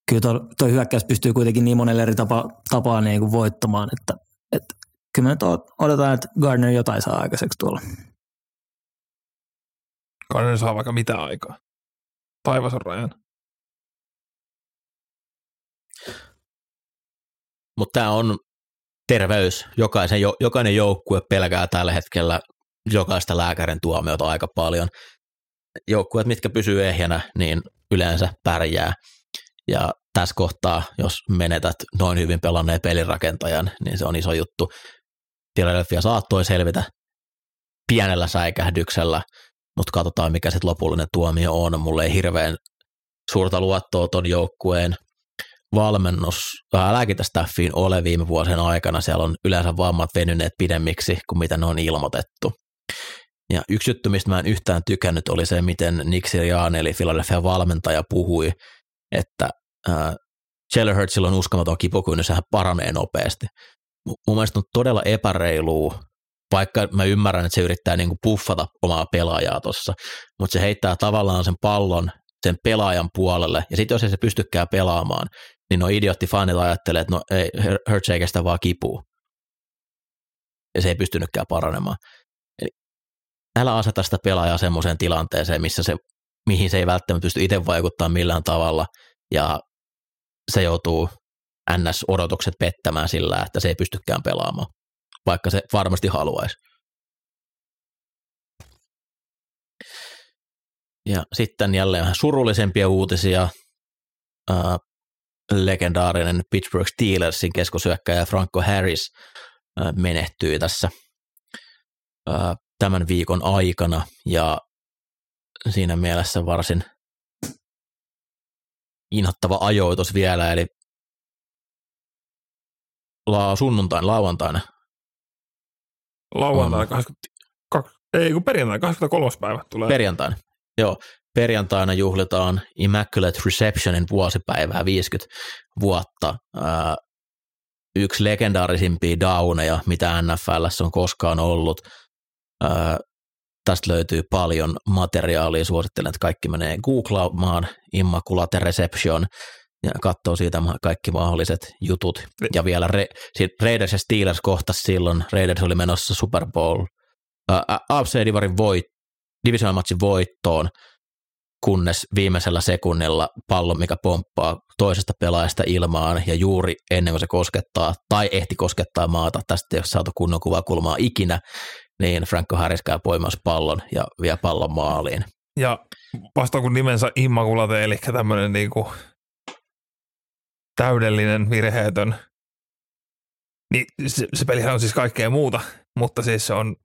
kyllä tuo, toi hyökkäys pystyy kuitenkin niin monelle eri tapa, tapaa niin kuin voittamaan, että, että kyllä me nyt odotetaan, että Gardner jotain saa aikaiseksi tuolla. Gardner saa vaikka mitä aikaa. Taivas on rajan. Mutta tämä on terveys. Jokaisen, jokainen joukkue pelkää tällä hetkellä jokaista lääkärin tuomiota aika paljon. Joukkueet, mitkä pysyy ehjänä, niin yleensä pärjää. Ja tässä kohtaa, jos menetät noin hyvin pelanneen pelirakentajan, niin se on iso juttu. Philadelphia saattoi selvitä pienellä säikähdyksellä, mutta katsotaan mikä sitten lopullinen tuomio on. Mulle ei hirveän suurta luottoa ton joukkueen valmennus lääkintästaffiin ole viime vuosien aikana. Siellä on yleensä vammat venyneet pidemmiksi kuin mitä ne on ilmoitettu. Ja yksi juttu, mistä mä en yhtään tykännyt, oli se, miten Nick Sirianni, eli Philadelphia valmentaja, puhui, että äh, Jalen Hurtsilla on uskomaton kipukynnys hän paranee nopeasti. Mun mielestä on todella epäreilua, vaikka mä ymmärrän, että se yrittää niinku puffata omaa pelaajaa tuossa, mutta se heittää tavallaan sen pallon sen pelaajan puolelle. Ja sitten jos ei se pystykään pelaamaan, niin no idiotti fanit ajattelee, että no ei, Hurtsakestä vaan kipuu. Ja se ei pystynytkään paranemaan. Eli älä aseta sitä pelaajaa semmoiseen tilanteeseen, missä se, mihin se ei välttämättä pysty itse vaikuttaa millään tavalla, ja se joutuu NS-odotukset pettämään sillä, että se ei pystykään pelaamaan, vaikka se varmasti haluaisi. Ja sitten jälleen vähän surullisempia uutisia. Legendaarinen Pittsburgh Steelersin keskusyökkäjä Franco Harris menehtyi tässä tämän viikon aikana ja siinä mielessä varsin inhottava ajoitus vielä, eli la, sunnuntain, lauantaina. Lauantaina, 20, ei kun perjantaina, 23. päivä tulee. Perjantaina, joo. Perjantaina juhlitaan Immaculate Receptionin vuosipäivää 50 vuotta. Ää, yksi legendaarisimpia downeja, mitä NFL on koskaan ollut. Ää, tästä löytyy paljon materiaalia, suosittelen, että kaikki menee googlaamaan Immaculate Reception ja katsoo siitä kaikki mahdolliset jutut. Ja vielä Re- Raiders ja Steelers kohtas silloin, Raiders oli menossa Super Bowl, ää, AFC Divarin voit, divisionamatsin voittoon, kunnes viimeisellä sekunnilla pallo, mikä pomppaa toisesta pelaajasta ilmaan ja juuri ennen kuin se koskettaa tai ehti koskettaa maata, tästä ei ole saatu kunnon kuvakulmaa ikinä, niin Franco Harris käy poimassa pallon ja vie pallon maaliin. Ja vasta kun nimensä Immaculate, eli tämmöinen niinku täydellinen, virheetön, niin se, se pelihän on siis kaikkea muuta, mutta siis se on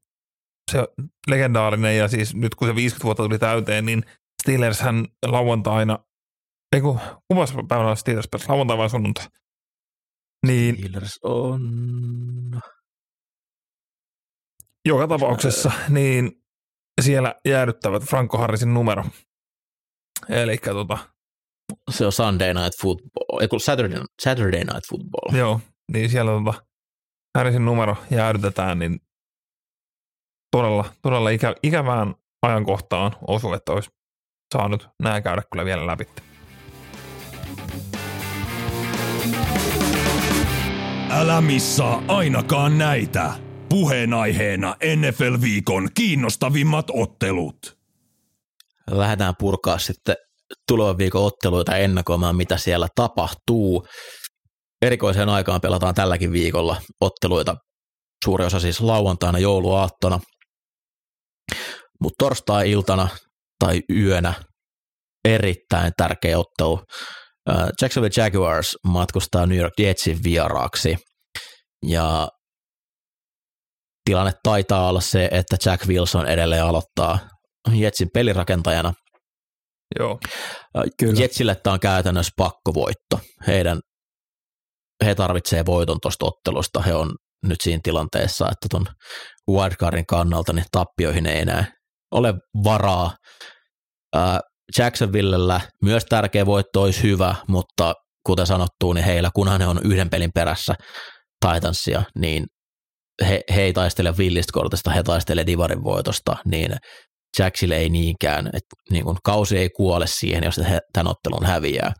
se on legendaarinen ja siis nyt kun se 50 vuotta tuli täyteen, niin Steelers hän lauantaina, ei kun kuvas päivänä Steelers peli, lauantai vai sunnuntai? Niin, Steelers on... Joka tapauksessa, niin siellä jäädyttävät Franco Harrisin numero. Eli tota... Se on Sunday Night Football, ei kun Saturday, Saturday Night Football. Joo, niin siellä tota Harrisin numero jäädytetään, niin todella, todella ikä, ikävään ajankohtaan osu, että olisi saanut nämä käydä kyllä vielä läpi. Älä missaa ainakaan näitä. Puheenaiheena NFL-viikon kiinnostavimmat ottelut. Lähdetään purkaa sitten tulevan viikon otteluita ennakoimaan, mitä siellä tapahtuu. Erikoiseen aikaan pelataan tälläkin viikolla otteluita. Suuri osa siis lauantaina jouluaattona. Mutta torstai-iltana tai yönä erittäin tärkeä ottelu. Jacksonville Jaguars matkustaa New York Jetsin vieraaksi ja tilanne taitaa olla se, että Jack Wilson edelleen aloittaa Jetsin pelirakentajana. Joo. Kyllä. Jetsille tämä on käytännössä pakkovoitto. Heidän, he tarvitsee voiton tuosta ottelusta. He on nyt siinä tilanteessa, että tuon wildcardin kannalta niin tappioihin ei enää ole varaa. Jacksonvillellä myös tärkeä voitto olisi hyvä, mutta kuten sanottu, niin heillä, kunhan he on yhden pelin perässä Titansia, niin he, he ei taistele villistä kortista, he taistelee Divarin voitosta, niin Jacksille ei niinkään, että niin kuin kausi ei kuole siihen, jos he tämän ottelun häviää.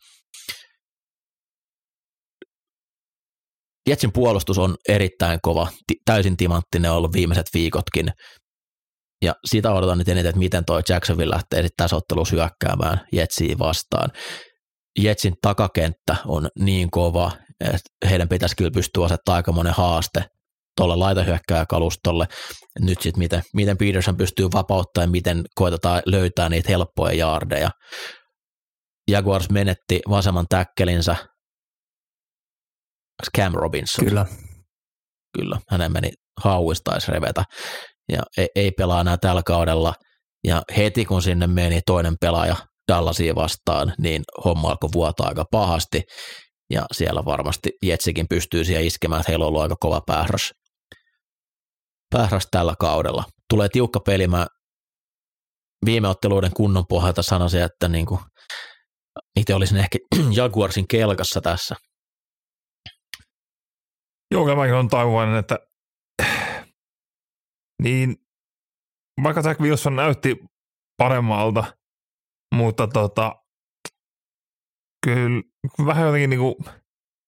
Jetsin puolustus on erittäin kova, täysin timanttinen ollut viimeiset viikotkin, ja sitä odotan nyt eniten, että miten toi Jacksonville lähtee sitten tässä ottelussa hyökkäämään Jetsiin vastaan. Jetsin takakenttä on niin kova, että heidän pitäisi kyllä pystyä asettamaan aika monen haaste tuolle laitahyökkääjäkalustolle. Nyt sitten miten, miten Peterson pystyy vapauttamaan, miten koetetaan löytää niitä helppoja jaardeja. Jaguars menetti vasemman täkkelinsä Cam Robinson. Kyllä. Kyllä, hänen meni hauistaisi revetä ja ei, ei pelaa enää tällä kaudella. Ja heti kun sinne meni toinen pelaaja Dallasia vastaan, niin homma alkoi vuotaa aika pahasti. Ja siellä varmasti Jetsikin pystyy siihen iskemään, että heillä on ollut aika kova päähräs, päähräs tällä kaudella. Tulee tiukka peli, mä viime otteluiden kunnon pohjalta sanoisin, että niin itse olisin ehkä Jaguarsin kelkassa tässä. Joo, mäkin on taivainen, että niin vaikka Jack Wilson näytti paremmalta, mutta tota, kyllä vähän jotenkin niin kuin,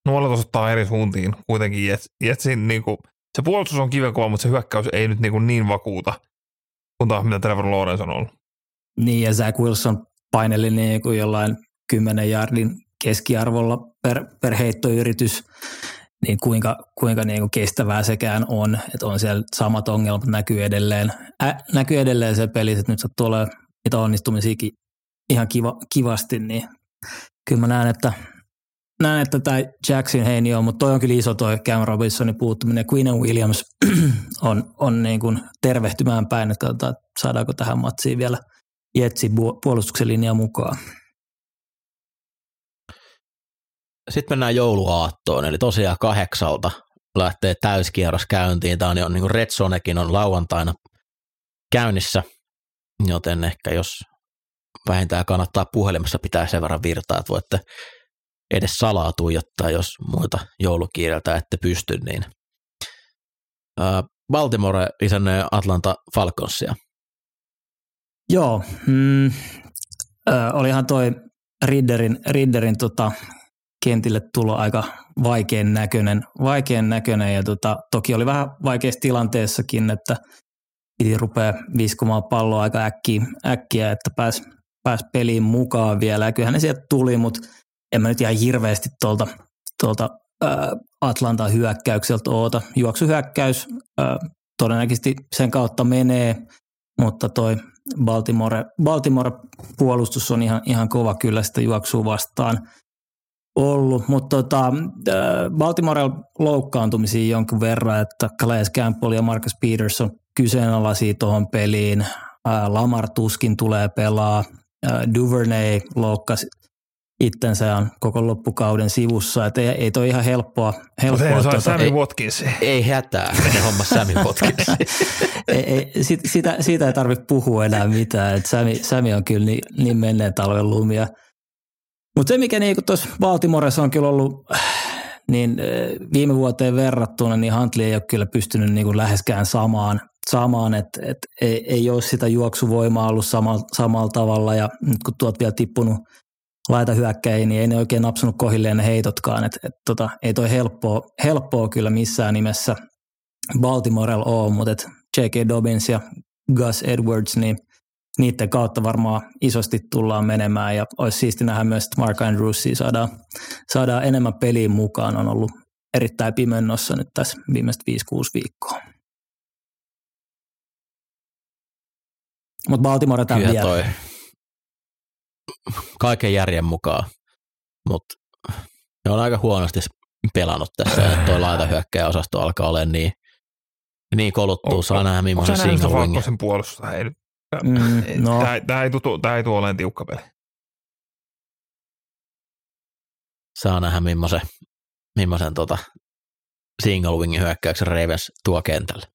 nuolet osoittaa eri suuntiin kuitenkin. Jets, Jetsin niin kuin, se puolustus on kivenkova, mutta se hyökkäys ei nyt niin, kuin niin vakuuta kuin taas mitä Trevor Lawrence on ollut. Niin ja Zach Wilson paineli niin kuin jollain 10 jardin keskiarvolla per, per heittoyritys, niin kuinka, kuinka niin kuin kestävää sekään on, että on siellä samat ongelmat näkyy edelleen, Ä, näkyy edelleen se peli, että nyt olemaan niitä onnistumisiakin ihan kiva, kivasti, niin kyllä mä näen, että näen, että tämä Jackson Heini on, mutta toi on kyllä iso toi Cam Robinsonin puuttuminen. Queen Williams on, on niin kuin tervehtymään päin, että katsotaan, saadaanko tähän matsiin vielä Jetsin puolustuksen linja mukaan. Sitten mennään jouluaattoon, eli tosiaan kahdeksalta lähtee täyskierros käyntiin. Tämä on jo niin Zonekin on lauantaina käynnissä, joten ehkä jos vähintään kannattaa puhelimessa pitää sen verran virtaa, että voitte edes salaa tuijottaa, jos muita joulukiireiltä ette pysty, niin Baltimore isännöi Atlanta Falconsia. Joo, mm, ö, olihan toi Ridderin, Ridderin tota, kentille tulo aika vaikean näköinen, vaikean näköinen ja tota, toki oli vähän vaikeassa tilanteessakin, että piti rupea viskomaan palloa aika äkkiä, äkkiä että pääsi pääs peliin mukaan vielä. Ja kyllähän ne sieltä tuli, mutta en mä nyt ihan hirveästi tuolta, tuolta Atlanta hyökkäykseltä oota. Juoksuhyökkäys ää, todennäköisesti sen kautta menee, mutta toi Baltimore, Baltimore puolustus on ihan, ihan kova kyllä sitä juoksua vastaan ollut, mutta tota, Baltimore loukkaantumisia jonkun verran, että Calais Campbell ja Marcus Peterson kyseenalaisia tuohon peliin. Lamar tuskin tulee pelaa. Duvernay loukkasi itsensä on koko loppukauden sivussa, että ei, ei toi ihan helppoa. helppoa ei, tuota, Sammy ei, Watkins. Ei hätää, ne homma Sammy Watkins. ei, ei, sit, sitä, siitä ei tarvitse puhua enää mitään, että Sammy, Sammy on kyllä niin, niin menneen talven lumia. Mutta se, mikä niin tuossa Baltimoressa on kyllä ollut niin viime vuoteen verrattuna, niin Huntley ei ole kyllä pystynyt niin kuin läheskään samaan, samaan että et ei, ei ole sitä juoksuvoimaa ollut samalla, samalla tavalla ja nyt kun tuot vielä tippunut – laita hyökkäjiin, niin ei ne oikein napsunut kohilleen ne heitotkaan. Et, et tota, ei toi helppoa, helppoa kyllä missään nimessä Baltimorella ole, mutta et J.K. Dobbins ja Gus Edwards, niin niiden kautta varmaan isosti tullaan menemään ja olisi siisti nähdä myös, että Mark Andrewsia saadaan, saadaan enemmän peliin mukaan. On ollut erittäin pimennossa nyt tässä viimeiset 5-6 viikkoa. Mutta Baltimore tämän vielä. Toi kaiken järjen mukaan, mutta ne on aika huonosti pelannut tässä, että tuo laitahyökkäjä osasto alkaa olla niin, niin koluttuu. Saa nähdä, millaisen single wing. sen puolustusta? Ei, mm, no. Tämä, tämä, ei tule, tämä ei tule olemaan tiukka peli. Saa nähdä, millaisen, millaisen tota single wingin hyökkäyksen Ravens tuo kentälle.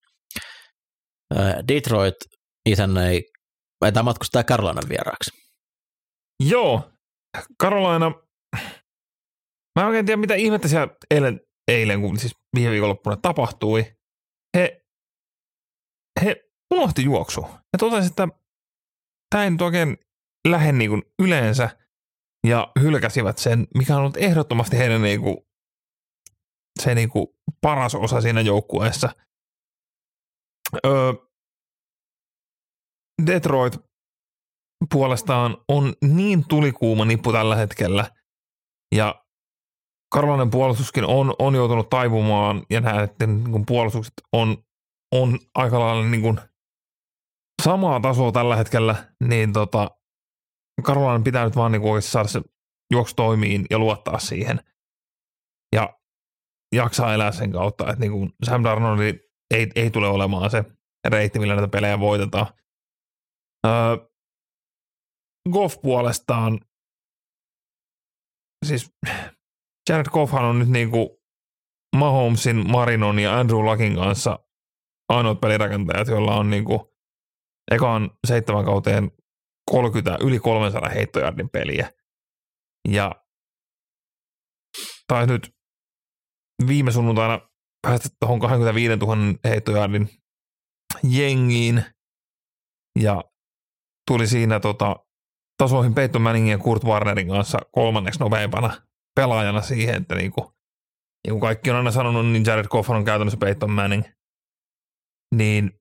Detroit isännöi, tämä matkustaa Carolinan vieraaksi. Joo, Carolina, mä en oikein tiedä mitä ihmettä siellä eilen, eilen kun siis viime viikonloppuna tapahtui. He, he unohti juoksu. Ja totesi, että tämä ei nyt oikein lähde niin kuin yleensä ja hylkäsivät sen, mikä on ollut ehdottomasti heidän niin kuin, se niin kuin paras osa siinä joukkueessa. Öö, Detroit puolestaan on niin tulikuuma nippu tällä hetkellä, ja Karolainen puolustuskin on, on joutunut taipumaan, ja näiden niin puolustukset on, on aika lailla niin kuin samaa tasoa tällä hetkellä, niin tota, Karolainen pitää nyt vaan niin kuin saada se juoksu toimiin ja luottaa siihen. Ja jaksaa elää sen kautta, että niin kuin Sam Darnold ei, ei tule olemaan se reitti, millä näitä pelejä voitetaan. Öö, Goff puolestaan, siis Jared Goffhan on nyt niin kuin Mahomesin, Marinon ja Andrew Luckin kanssa ainoat pelirakentajat, joilla on niin kuin ekaan seitsemän kauteen 30, yli 300 heittojardin peliä. Ja taisi nyt viime sunnuntaina päästä tuohon 25 000 heittojardin jengiin. Ja tuli siinä tota tasoihin Peyton Manningin ja Kurt Warnerin kanssa kolmanneksi nopeimpana pelaajana siihen, että niin kuin, niin kuin kaikki on aina sanonut, niin Jared Goff on käytännössä Peyton Manning. Niin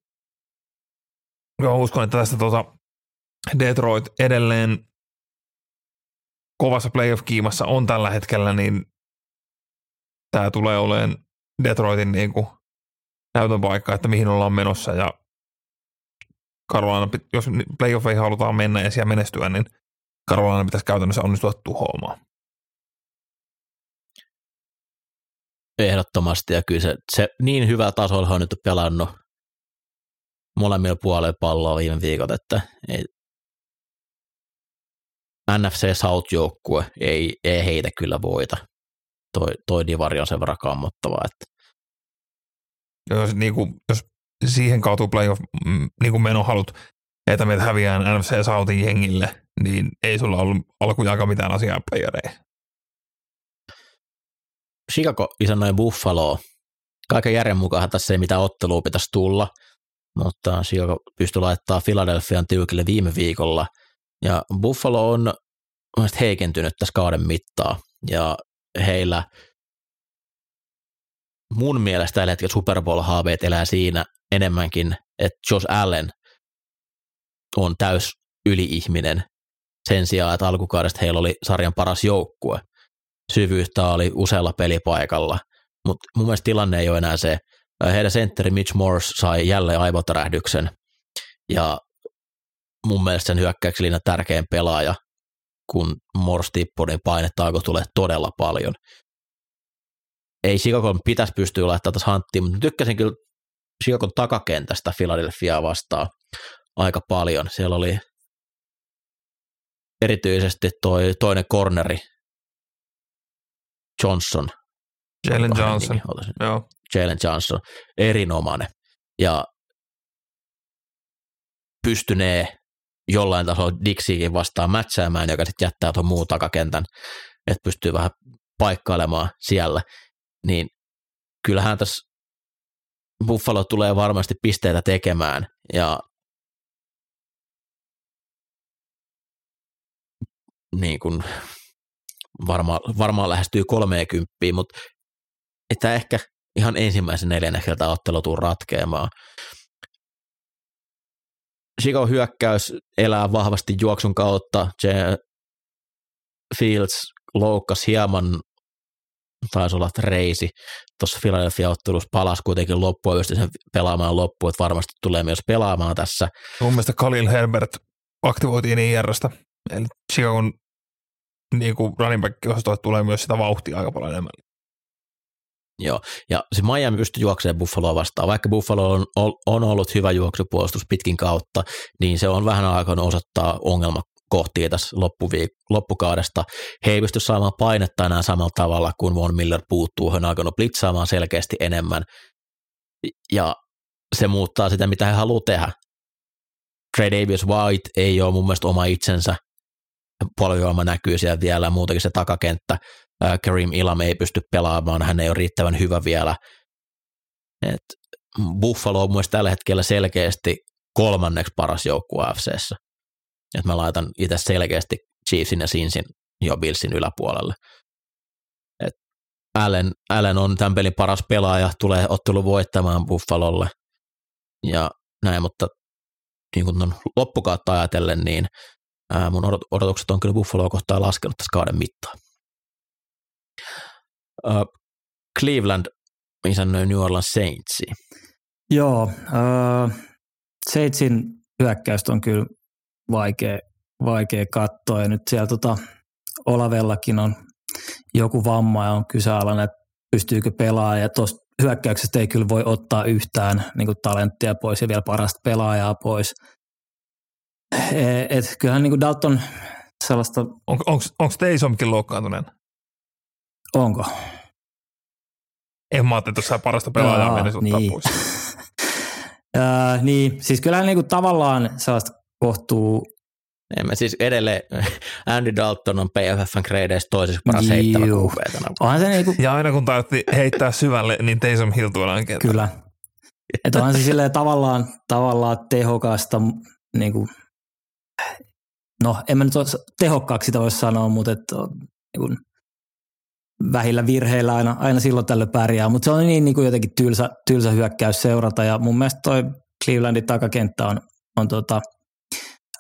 joo, uskon, että tästä tuota Detroit edelleen kovassa playoff-kiimassa on tällä hetkellä, niin tämä tulee olemaan Detroitin niin kuin näytön paikka, että mihin ollaan menossa. Ja Carolina, jos playoffeihin halutaan mennä ja siellä menestyä, niin Carolina pitäisi käytännössä onnistua tuhoamaan. Ehdottomasti, ja kyllä se, se niin hyvää tasolla on nyt pelannut molemmilla puolilla palloa viime viikot, että ei, NFC South-joukkue ei, ei heitä kyllä voita. Toi, toi divari on sen verran kammottava. Että. Jos, niin kuin, jos siihen kautta playoff mm, niin kuin menohalut, että meitä häviää NFC Southin jengille, niin ei sulla ollut alkujaankaan mitään asiaa playereihin. Chicago isännöi Buffalo. Kaiken järjen mukaan tässä ei mitään ottelua pitäisi tulla, mutta Chicago pystyi laittaa Philadelphian tiukille viime viikolla. Ja Buffalo on heikentynyt tässä kauden mittaa. Ja heillä mun mielestä tällä hetkellä Super Bowl-haaveet elää siinä enemmänkin, että Josh Allen on täys yliihminen sen sijaan, että alkukaudesta heillä oli sarjan paras joukkue. Syvyyttä oli usealla pelipaikalla, mutta mun mielestä tilanne ei ole enää se. Heidän sentteri Mitch Morse sai jälleen aivotärähdyksen ja mun mielestä sen hyökkäyksellinen tärkein pelaaja, kun Morse tippui, niin painetta tulee todella paljon. Ei Chicago pitäisi pystyä laittamaan tässä hanttiin, mutta tykkäsin kyllä Chicagon takakentästä Philadelphiaa vastaan aika paljon. Siellä oli erityisesti toi toinen corneri, Johnson. Jalen Johnson. Joo. Jalen Johnson, erinomainen. Ja pystynee jollain tasolla Dixiikin vastaan mätsäämään, joka sitten jättää tuon muun takakentän, että pystyy vähän paikkailemaan siellä. Niin kyllähän tässä Buffalo tulee varmasti pisteitä tekemään ja niin kuin varmaan, varmaan lähestyy 30, mutta että ehkä ihan ensimmäisen neljännekseltä ottelu tuu ratkeamaan. Chicago hyökkäys elää vahvasti juoksun kautta. J. Fields loukkas hieman, taisi olla reisi. Tuossa Philadelphia-ottelussa palasi kuitenkin loppua, just sen pelaamaan loppuun, että varmasti tulee myös pelaamaan tässä. Mun mielestä Khalil Herbert aktivoitiin IRstä. Eli Chicagon niin kuin running back tulee myös sitä vauhtia aika paljon enemmän. Joo, ja se Miami pystyy juoksemaan Buffaloa vastaan. Vaikka Buffalo on, on ollut hyvä juoksupuolustus pitkin kautta, niin se on vähän aikaa osoittaa ongelma kohtia tässä loppuviik- loppukaudesta. He ei pysty saamaan painetta enää samalla tavalla, kuin Von Miller puuttuu. He on alkanut blitzaamaan selkeästi enemmän. Ja se muuttaa sitä, mitä he haluaa tehdä. Trey Davis White ei ole mun mielestä oma itsensä polvioima näkyy siellä vielä, muutenkin se takakenttä. Kareem Ilam ei pysty pelaamaan, hän ei ole riittävän hyvä vielä. Et Buffalo on mun tällä hetkellä selkeästi kolmanneksi paras joukkue AFCssä. Et mä laitan itse selkeästi Chiefsin ja Sinsin jo Billsin yläpuolelle. Et Allen, Allen on tämän pelin paras pelaaja, tulee ottelu voittamaan Buffalolle ja näin, mutta niin kuin loppukautta ajatellen, niin mun odotukset on kyllä Buffaloa kohtaan laskenut tässä kauden mittaan. Ää, Cleveland isännöi New Orleans Saintsi. Joo, äh, Saintsin hyökkäystä on kyllä vaikea, vaikea katsoa ja nyt siellä tota, Olavellakin on joku vamma ja on kyseenalainen, että pystyykö pelaamaan ja tuosta hyökkäyksestä ei kyllä voi ottaa yhtään niin kuin talenttia pois ja vielä parasta pelaajaa pois. Eh, et kyllähän niin kuin Dalton sellaista... On, onko Taysomkin loukkaantuneen? Onko? En mä ajattelin, että parasta pelaajaa Jaa, menisi niin. pois. uh, niin, siis kyllähän niin kuin tavallaan sellaista kohtuu en mä siis edelleen, Andy Dalton on PFFn gradeissa toisessa paras heittävä Onhan se niinku... Ja aina kun tarvitsi heittää syvälle, niin Taysom Hill tuodaan Kyllä. Että onhan se silleen tavallaan, tavallaan tehokasta niin kuin no en mä nyt tehokkaaksi sitä voisi sanoa, mutta että on, niin kuin, vähillä virheillä aina, aina silloin tällöin pärjää, mutta se on niin, niin kuin jotenkin tylsä, tylsä hyökkäys seurata ja mun mielestä toi Clevelandin takakenttä on, on tota,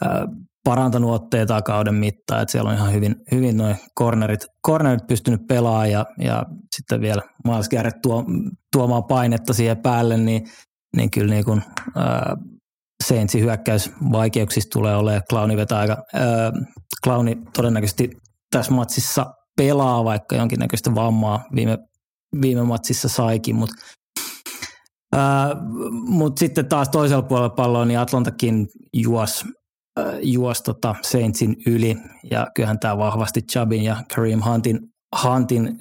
ää, parantanut otteita kauden mittaan, että siellä on ihan hyvin, hyvin noin cornerit, cornerit pystynyt pelaamaan ja, ja sitten vielä Miles Garrett tuo, tuomaan painetta siihen päälle, niin, niin kyllä niin kuin, ää, Saintsin hyökkäys vaikeuksista tulee olemaan. Clowni vetää aika, ää, Clowni todennäköisesti tässä matsissa pelaa, vaikka jonkinnäköistä vammaa viime, viime matsissa saikin, mutta mutta sitten taas toisella puolella palloa, niin Atlantakin juos, äh, juos tota Saintsin yli, ja kyllähän tämä vahvasti Chabin ja Kareem Huntin, Huntin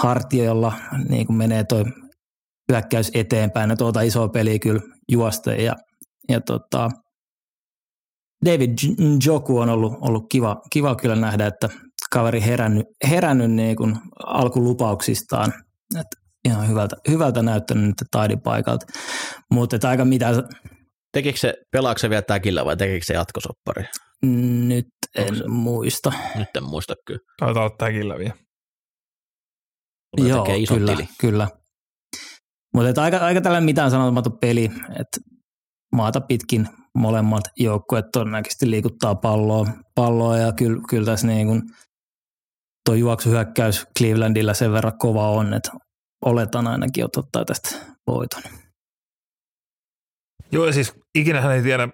hartioilla niin kuin menee toi hyökkäys eteenpäin, ja tuota isoa peliä kyllä juosta, ja, ja tota, David Joku on ollut, ollut kiva, kiva kyllä nähdä, että kaveri herännyt, herännyt niin kuin alkulupauksistaan. Et ihan hyvältä, hyvältä näyttänyt nyt taidin paikalta. Mutta aika mitä... Tekikö se, pelaako se vielä täkillä vai tekikö se jatkosoppari? Nyt en se? muista. Nyt en muista kyllä. Taitaa olla täkillä vielä. Joo, kyllä, tili. kyllä. Mutta aika, aika tällainen mitään sanomaton peli, että maata pitkin molemmat joukkueet todennäköisesti liikuttaa palloa, palloa ja kyllä, kyllä tässä niin kuin tuo juoksuhyökkäys Clevelandilla sen verran kova on, että oletan ainakin, että ottaa tästä voiton. Joo, ja siis ikinä hän ei tiedä,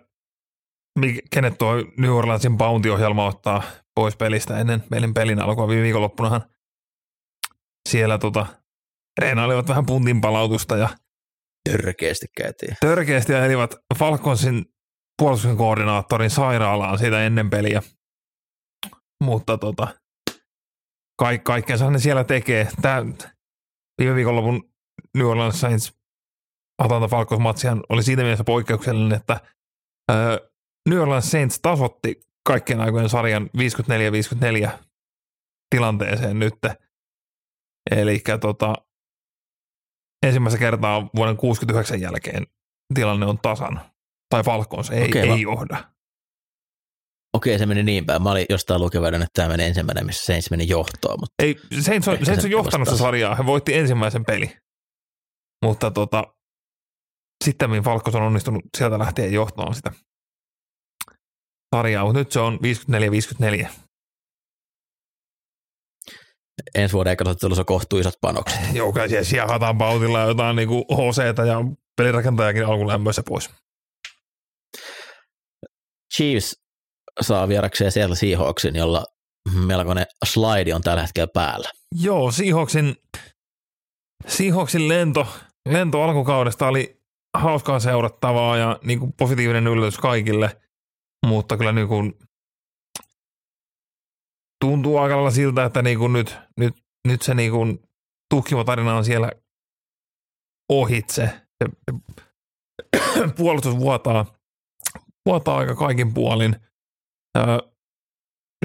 kenet tuo New Orleansin bounty-ohjelma ottaa pois pelistä ennen meidän pelin alkua. Viime viikonloppunahan siellä tota, treenailivat vähän puntin palautusta ja Törkeästi käytiin. Törkeästi ajelivat Falconsin puolustuksen koordinaattorin sairaalaan siitä ennen peliä. Mutta tota, kaik, kaikkeensa ne siellä tekee. Tämä viime viikonlopun New Orleans Saints Atlanta Falcons matsihan oli siitä mielessä poikkeuksellinen, että ää, New Orleans Saints tasotti kaikkien aikojen sarjan 54-54 tilanteeseen nyt. Eli tota, ensimmäistä kertaa vuoden 69 jälkeen tilanne on tasan. Tai Falcons ei, Okei, ei johda. Okei, se meni niin päin. Mä olin jostain lukevainen, että tämä meni ensimmäinen, missä Saints meni johtoon. Mutta ei, Saints on, Saints on johtanut sitä sarjaa. He voitti ensimmäisen peli. Mutta tota, sitten Falcons on onnistunut sieltä lähtien johtamaan sitä sarjaa, mutta nyt se on 54-54. Ensi vuoden ekotottelussa kohtuu isot panokset. Joo, kai siellä sijahataan pautilla jotain niin kuin hc ja pelirakentajakin alkulämmössä pois. Chiefs saa vierakseen siellä Seahawksin, jolla melkoinen slide on tällä hetkellä päällä. Joo, Seahawksin, Seahawksin lento, lento alkukaudesta oli hauskaa seurattavaa ja niin kuin positiivinen yllätys kaikille, mutta kyllä niin kuin tuntuu aika lailla siltä, että niin kuin nyt, nyt, nyt se niin kuin tarina on siellä ohitse. Se, puolustus vuotaa, vuotaa aika kaikin puolin –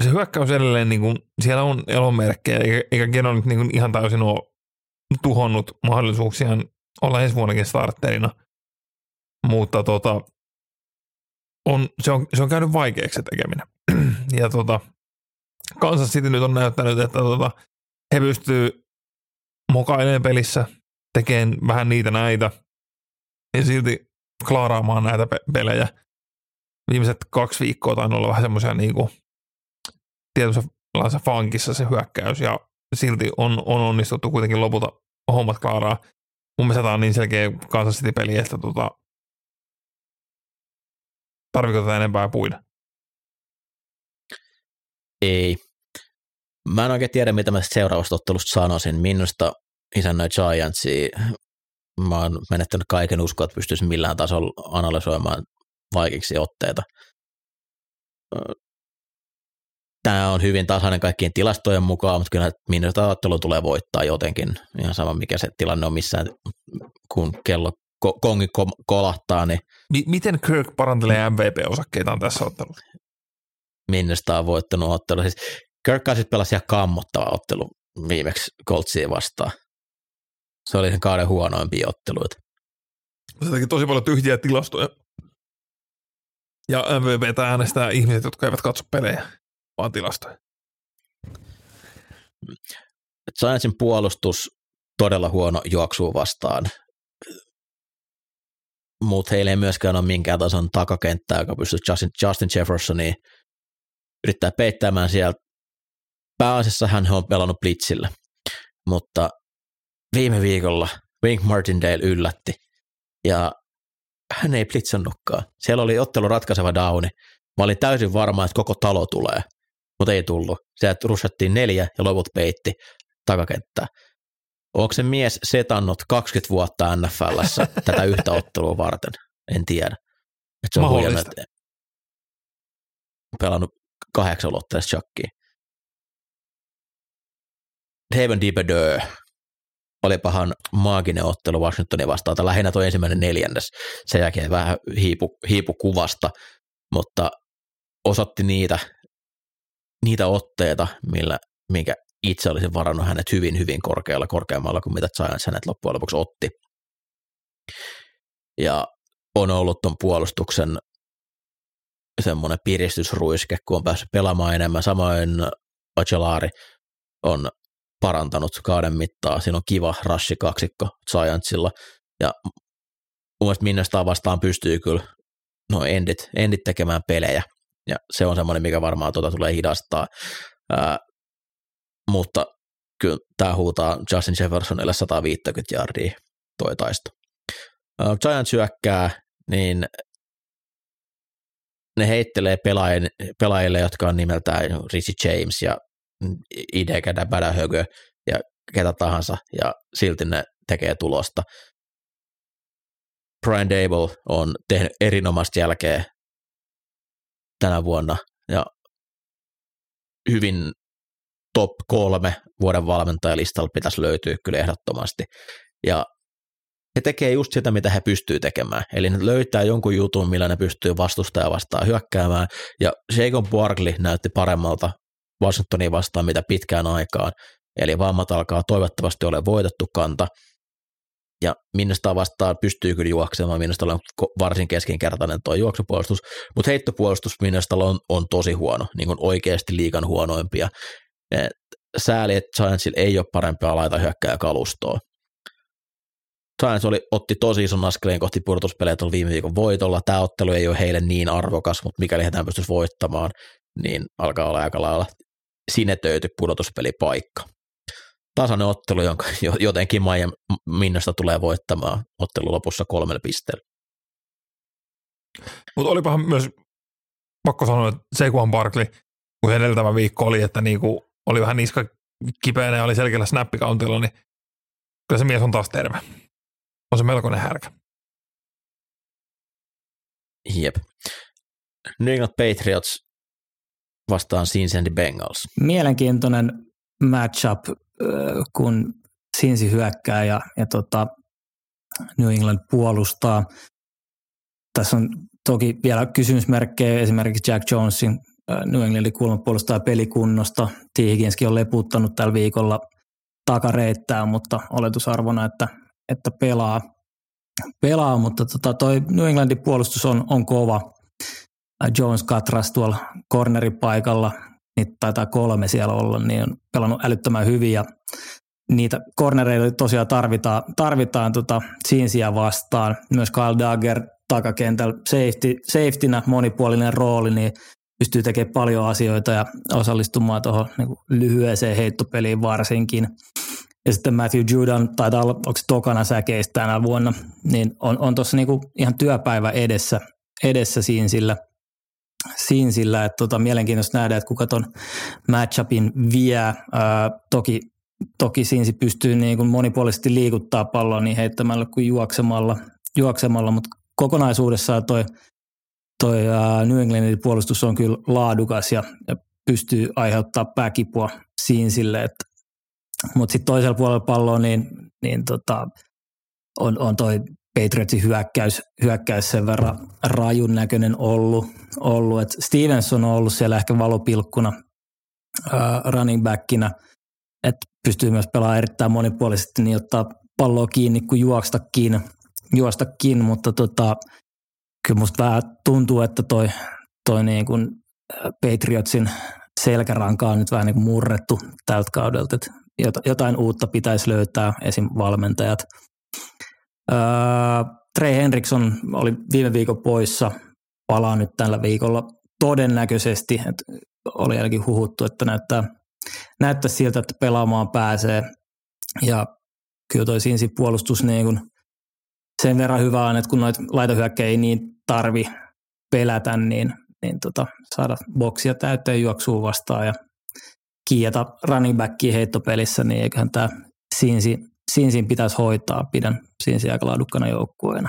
se hyökkäys edelleen, niin kuin, siellä on elomerkkejä, eikä, eikä Geno nyt niin kuin ihan täysin ole tuhonnut mahdollisuuksiaan olla ensi vuonnakin starterina. Mutta tota, on, se, on, se on käynyt vaikeaksi se tekeminen. ja tota, Kansas City nyt on näyttänyt, että tota, he pystyy mokailemaan pelissä, tekemään vähän niitä näitä ja silti klaaraamaan näitä pe- pelejä – viimeiset kaksi viikkoa tainnut olla vähän semmoisia niin kuin tietynlaisessa fankissa se hyökkäys ja silti on, on onnistuttu kuitenkin lopulta hommat klaaraa. Mun mielestä tämä on niin selkeä Kansas City-peli, että tota, tarviko tätä enempää puida? Ei. Mä en oikein tiedä, mitä mä seuraavasta ottelusta sanoisin. Minusta isännöi Giantsia. Mä oon menettänyt kaiken uskoa, että pystyisin millään tasolla analysoimaan vaikeiksi otteita. Tämä on hyvin tasainen kaikkien tilastojen mukaan, mutta kyllä Minnesota ottelu tulee voittaa jotenkin. Ihan sama, mikä se tilanne on missään, kun kello kongi kolahtaa. Niin M- miten Kirk parantelee MVP-osakkeitaan tässä ottelussa? Minnesota on voittanut ottelu. Siis Kirk Cousins pelasi ihan kammottava ottelu viimeksi Coltsiin vastaan. Se oli sen kauden huonoimpia otteluita. Se teki tosi paljon tyhjiä tilastoja Ja MVPtä äänestää ihmiset, jotka eivät katso pelejä, vaan tilastoja. Giantsin puolustus todella huono juoksua vastaan, mutta heillä ei myöskään ole minkään tason takakenttää, joka pystyy Justin, Justin Jeffersonia yrittää peittämään sieltä. Pääasiassa hän on pelannut blitzillä, mutta viime viikolla Wink Martindale yllätti ja hän ei blitzannutkaan. Siellä oli ottelu ratkaiseva downi. Mä olin täysin varma, että koko talo tulee, mutta ei tullut. Sieltä rushattiin neljä ja loput peitti takakenttää. Onko se mies setannut 20 vuotta NFLssä tätä yhtä ottelua varten? En tiedä. Et se on Mahdollista. huijannut, pelannut kahdeksan otteessa shakkiin. David Dibedö. Olipahan maaginen ottelu Washingtonin vastaan, tai lähinnä tuo ensimmäinen neljännes. Sen jälkeen vähän hiipu, hiipu kuvasta, mutta osoitti niitä, niitä otteita, millä, minkä itse olisin varannut hänet hyvin, hyvin korkealla, korkeammalla kuin mitä Giants hänet loppujen lopuksi otti. Ja on ollut tuon puolustuksen semmoinen piristysruiske, kun on päässyt pelaamaan enemmän. Samoin Bacelari on parantanut kauden mittaa. Siinä on kiva rashi kaksikko Giantsilla. Ja mun mielestä Minnestaan vastaan pystyy kyllä no endit, endit tekemään pelejä. Ja se on semmoinen, mikä varmaan tuota tulee hidastaa. Ää, mutta kyllä tämä huutaa Justin Jeffersonille 150 jardia toi taisto. Ää, Giants syökkää, niin ne heittelee pelaajille, jotka on nimeltään Richie James ja Idekä Bädähögö ja ketä tahansa, ja silti ne tekee tulosta. Brian Dable on tehnyt erinomaista jälkeä tänä vuonna, ja hyvin top kolme vuoden valmentajalistalla pitäisi löytyä kyllä ehdottomasti. Ja he tekee just sitä, mitä he pystyy tekemään. Eli ne löytää jonkun jutun, millä ne pystyy vastustaja vastaan hyökkäämään. Ja Jacob Barkley näytti paremmalta Washingtonia vastaan mitä pitkään aikaan. Eli vammat alkaa toivottavasti ole voitettu kanta. Ja Minnesota vastaan pystyy kyllä juoksemaan, Minnesota on varsin keskinkertainen tuo juoksupuolustus, mutta heittopuolustus Minnesota on, on tosi huono, niin kuin oikeasti liikan huonoimpia. Et sääli, että Giantsilla ei ole parempaa laita hyökkää kalustoa. Giants oli, otti tosi ison askeleen kohti pudotuspelejä tuolla viime viikon voitolla. Tämä ottelu ei ole heille niin arvokas, mutta mikäli he tämän pystyisi voittamaan, niin alkaa olla aika lailla sinetöity pudotuspelipaikka. Tasainen ottelu, jonka jotenkin Miami Minnasta tulee voittamaan ottelu lopussa kolmelle pisteellä. Mutta olipahan myös pakko sanoa, että Saquon Barkley, kun edeltävä viikko oli, että niinku oli vähän niska kipeänä ja oli selkeällä snappikauntilla, niin kyllä se mies on taas terve. On se melkoinen härkä. Jep. New England Patriots vastaan Cincinnati Bengals. Mielenkiintoinen matchup, kun Cincy hyökkää ja, ja tota New England puolustaa. Tässä on toki vielä kysymysmerkkejä esimerkiksi Jack Jonesin New Englandin kulmapuolustaja pelikunnosta. T. Higginskin on leputtanut tällä viikolla takareittää, mutta oletusarvona, että, että pelaa, pelaa mutta tota, toi New Englandin puolustus on, on kova. Jones Katras tuolla corneripaikalla, niin taitaa kolme siellä olla, niin on pelannut älyttömän hyvin ja niitä cornereita tosiaan tarvitaan, tarvitaan tota Cincyä vastaan. Myös Kyle Dagger takakentällä safety, safetynä monipuolinen rooli, niin pystyy tekemään paljon asioita ja osallistumaan tuohon niin lyhyeseen heittopeliin varsinkin. Ja sitten Matthew Judon, taitaa olla, onko se tokana säkeistä tänä vuonna, niin on, on tuossa niin ihan työpäivä edessä, edessä siinä sillä, siinä sillä että tota, mielenkiintoista nähdä, että kuka ton matchupin vie. Ää, toki, toki Siinsi pystyy niin kuin monipuolisesti liikuttaa palloa niin heittämällä kuin juoksemalla, juoksemalla mutta kokonaisuudessaan toi – toi New Englandin puolustus on kyllä laadukas ja, ja pystyy aiheuttaa pääkipua siinä sille, että mutta sitten toisella puolella palloa niin, niin tota, on, on toi Patriotsin hyökkäys, hyökkäys sen verran rajun näköinen ollut. ollut. Et Stevenson on ollut siellä ehkä valopilkkuna ää, running backina, että pystyy myös pelaamaan erittäin monipuolisesti niin ottaa palloa kiinni kuin juokstakin, juostakin mutta tota, kyllä musta vähän tuntuu, että toi, toi niin kuin Patriotsin selkäranka on nyt vähän niin kuin murrettu tältä kaudelta, että jotain uutta pitäisi löytää, esim. valmentajat. Öö, Trey Henriksson oli viime viikon poissa, palaa nyt tällä viikolla todennäköisesti, että oli ainakin huhuttu, että näyttää, näyttää siltä, että pelaamaan pääsee. Ja kyllä toi Sinsi puolustus niin kuin sen verran hyvä on, että kun noita laitohyökkäjä ei niin tarvi pelätä, niin, niin tota, saada boksia täyteen juoksua vastaan ja kiiata running backia heittopelissä, niin eiköhän tämä Sinsi, Sinsin pitäisi hoitaa. Pidän Sinsi aika laadukkana joukkueena.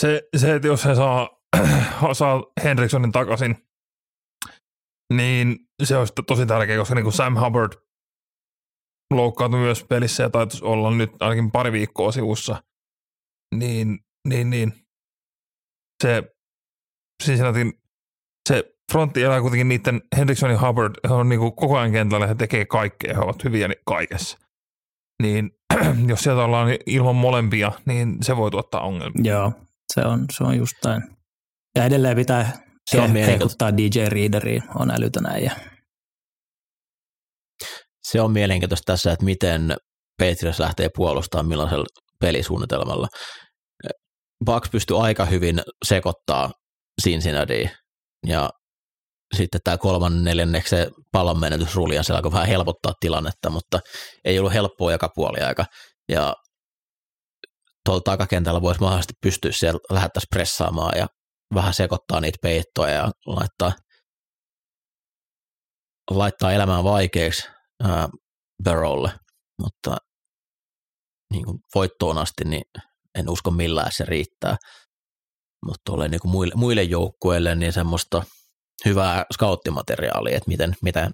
Se, se, että jos he saa, saa Henrikssonin takaisin, niin se olisi tosi tärkeä, koska niin kuin Sam Hubbard loukkaantui myös pelissä ja taitaisi olla nyt ainakin pari viikkoa sivussa, niin, niin, niin se Cincinnatin se frontti elää kuitenkin niiden Hendrickson ja Hubbard, he on niin kuin koko ajan kentällä, he tekee kaikkea, he ovat hyviä kaikessa. Niin jos sieltä ollaan ilman molempia, niin se voi tuottaa ongelmia. Joo, se on, se on just näin. Ja edelleen pitää se on heikuttaa DJ Readeriin, on älytön äijä. Se on mielenkiintoista tässä, että miten Patriots lähtee puolustamaan millaisella pelisuunnitelmalla. Bucks pystyy aika hyvin sekoittaa Cincinnati ja sitten tämä kolmannen neljänneksi pallon menetysrulja, se alkoi vähän helpottaa tilannetta, mutta ei ollut helppoa joka puoli aika. Ja tuolla takakentällä voisi mahdollisesti pystyä siellä lähettäisiin pressaamaan ja vähän sekoittaa niitä peittoja ja laittaa, laittaa elämään vaikeaksi ää, Barrowlle, mutta niin kuin voittoon asti niin en usko millään se riittää. Mutta tulee niin kuin muille, muille joukkueille niin semmoista hyvää skauttimateriaalia, että miten, miten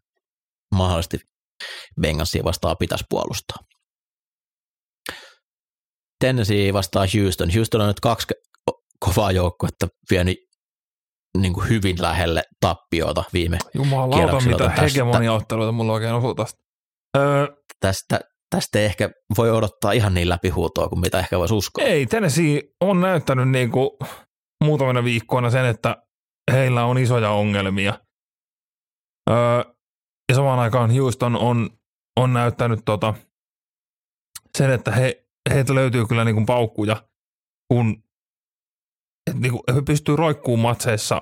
mahdollisesti Bengalsia vastaan pitäisi puolustaa. Tennessee vastaa Houston. Houston on nyt kaksi kovaa joukkuetta vienyt niin kuin hyvin lähelle tappiota viime Jumalauta, mitä hegemoniaotteluita mulla oikein osuu tästä. Öö, tästä. Tästä ei ehkä voi odottaa ihan niin läpihuutoa kuin mitä ehkä voisi uskoa. Ei, Tennessee on näyttänyt niin kuin muutamina viikkoina sen, että heillä on isoja ongelmia. Öö, ja samaan aikaan Houston on, on näyttänyt tota, sen, että he, heiltä löytyy kyllä niin kuin paukkuja, kun et niin kuin, he pystyy roikkuun matseissa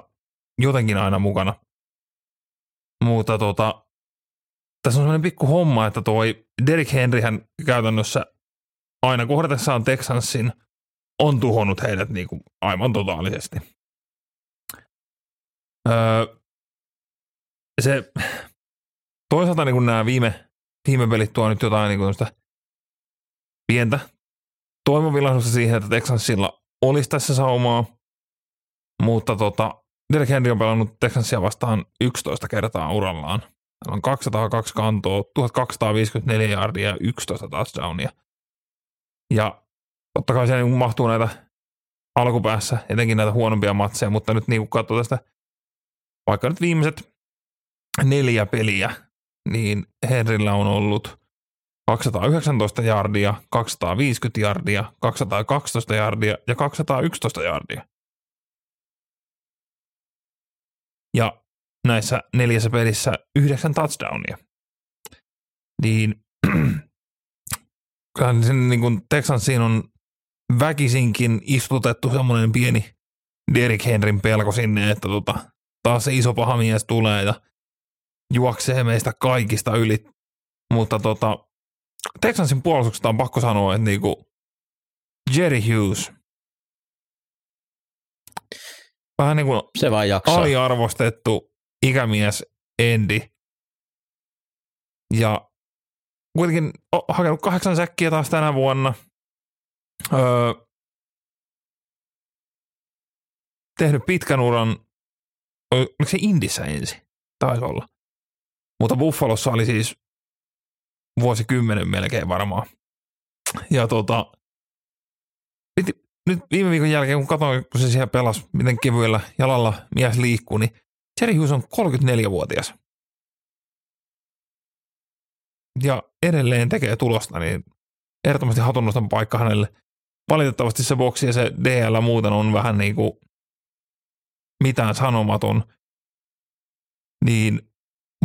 jotenkin aina mukana. Mutta tota, tässä on sellainen pikku homma, että toi Derek Henryhän käytännössä aina kohdatessaan Texansin on tuhonnut heidät niin kuin aivan totaalisesti. Öö, se, toisaalta niin nämä viime, viime pelit tuo nyt jotain niin kuin pientä toivovillaisuutta siihen, että Texansilla olisi tässä saumaa, mutta tota, Derek Henry on pelannut Texansia vastaan 11 kertaa urallaan. Hän on 202 kantoa, 1254 yardia ja 11 touchdownia. Ja totta kai siellä niin mahtuu näitä alkupäässä, etenkin näitä huonompia matseja, mutta nyt niin kun katsoo tästä vaikka nyt viimeiset neljä peliä, niin Henrillä on ollut 219 jardia, 250 jardia, 212 jardia ja 211 jardia. Ja näissä neljässä pelissä yhdeksän touchdownia. Niin kyllähän sen niin kuin Texansiin on väkisinkin istutettu semmoinen pieni Derrick Henryn pelko sinne, että tota, taas se iso paha mies tulee ja juoksee meistä kaikista yli. Mutta tota, Texansin puolustuksesta on pakko sanoa, että niinku Jerry Hughes, vähän niin kuin se vaan aliarvostettu ikämies Endi. Ja kuitenkin hakenut kahdeksan säkkiä taas tänä vuonna. Öö, tehnyt pitkän uran, oliko se Indissä ensin? Taisi olla. Mutta Buffalossa oli siis vuosikymmenen melkein varmaan. Ja tota, piti, nyt viime viikon jälkeen, kun katsoin, kun se siellä pelasi, miten kevyellä jalalla mies liikkuu, niin Jerry Hughes on 34-vuotias. Ja edelleen tekee tulosta, niin ehdottomasti hatunnostan paikka hänelle. valitettavasti se boksi ja se DL muuten on vähän niin kuin mitään sanomaton, niin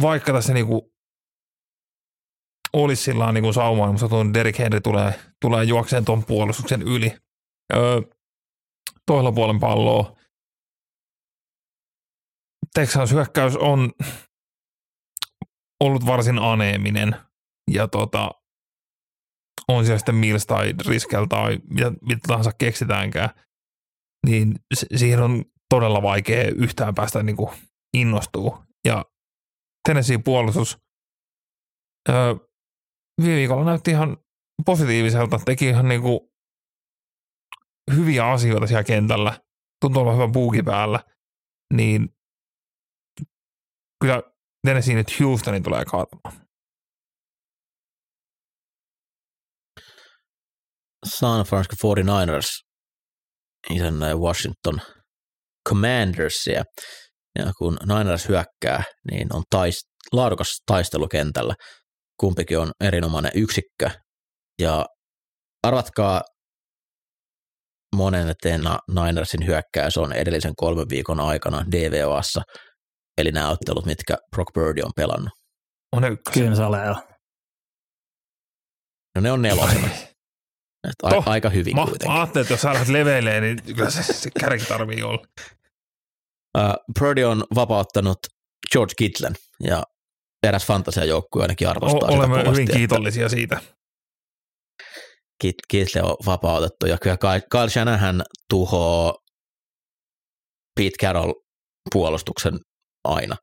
vaikka tässä niin kuin olisi sillä niin kuin saumaa, mutta tuon Derek Henry tulee, tulee juokseen tuon puolustuksen yli. Öö, toisella puolen palloa Texans hyökkäys on ollut varsin aneeminen ja tota, on siellä sitten Mills tai Riskel tai mitä, mitä tahansa keksitäänkään, niin siihen on todella vaikea yhtään päästä niin kuin innostuu. Ja Tennessee puolustus öö, viime viikolla näytti ihan positiiviselta, teki ihan niin kuin hyviä asioita siellä kentällä, tuntuu olevan hyvä buuki päällä, niin kyllä Tennessee nyt Houstonin tulee kaatamaan. San Francisco 49ers isännöi Washington Commandersia. Ja kun Niners hyökkää, niin on taist, laadukas taistelu kentällä. Kumpikin on erinomainen yksikkö. Ja arvatkaa, monen eteen Ninersin hyökkäys on edellisen kolmen viikon aikana DVOassa, eli nämä ottelut, mitkä Brock Birdie on pelannut. On ykkös. Kyllä se ole. No ne on nelosena. a- Toh, aika hyvin Mä, kuitenkin. mä ajattelin, että jos lähdet leveilemään, niin kyllä se, se kärki tarvii olla. Uh, Purdy on vapauttanut George Kittlen ja eräs fantasiajoukkue ainakin arvostaa O- sitä olemme kovasti, hyvin että kiitollisia siitä. Kit- Kittle on vapautettu ja kyllä Kyle Kyle Shanahan tuhoo Pete Carroll puolustuksen aina.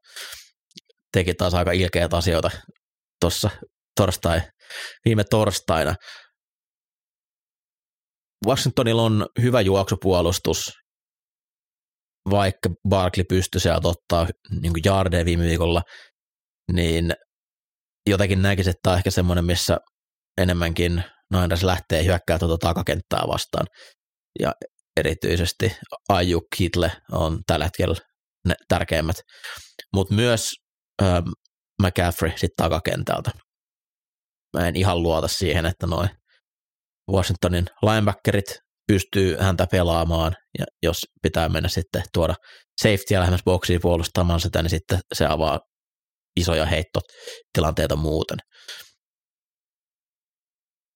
Teki taas aika ilkeitä asioita tuossa torstai, viime torstaina. Washingtonilla on hyvä juoksupuolustus, vaikka Barkley pystyi sieltä ottaa niin jardeja viime viikolla, niin jotenkin näkisin, että tämä on ehkä semmoinen, missä enemmänkin Niners lähtee hyökkää tuota takakenttää vastaan. Ja erityisesti Ayuk Kitle on tällä hetkellä ne tärkeimmät, mutta myös ähm, McCaffrey sitten takakentältä. Mä en ihan luota siihen, että noin Washingtonin linebackerit pystyy häntä pelaamaan, ja jos pitää mennä sitten tuoda safety lähemmäs boksiin puolustamaan sitä, niin sitten se avaa isoja heittotilanteita muuten.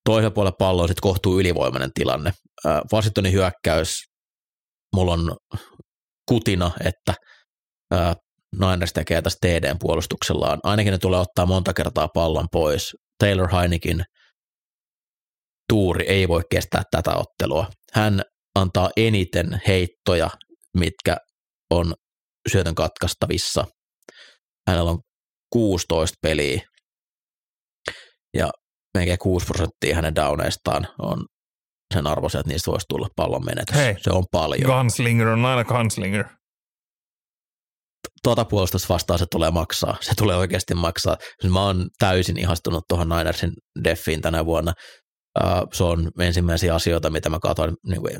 Toisella puolella on sitten kohtuu ylivoimainen tilanne. Washingtonin hyökkäys, mulla on kutina, että Niners tekee tästä TDn puolustuksellaan. Ainakin ne tulee ottaa monta kertaa pallon pois. Taylor Heinekin tuuri ei voi kestää tätä ottelua. Hän antaa eniten heittoja, mitkä on syötön katkaistavissa. Hänellä on 16 peliä ja melkein 6 prosenttia hänen downeistaan on sen arvoisia, että niistä voisi tulla pallon menetys. Hei. Se on paljon. Gunslinger on aina gunslinger. tuota puolustusta vastaan se tulee maksaa. Se tulee oikeasti maksaa. Mä oon täysin ihastunut tuohon Ninersin deffiin tänä vuonna. Uh, se on ensimmäisiä asioita, mitä mä katsoin. Niin kuin,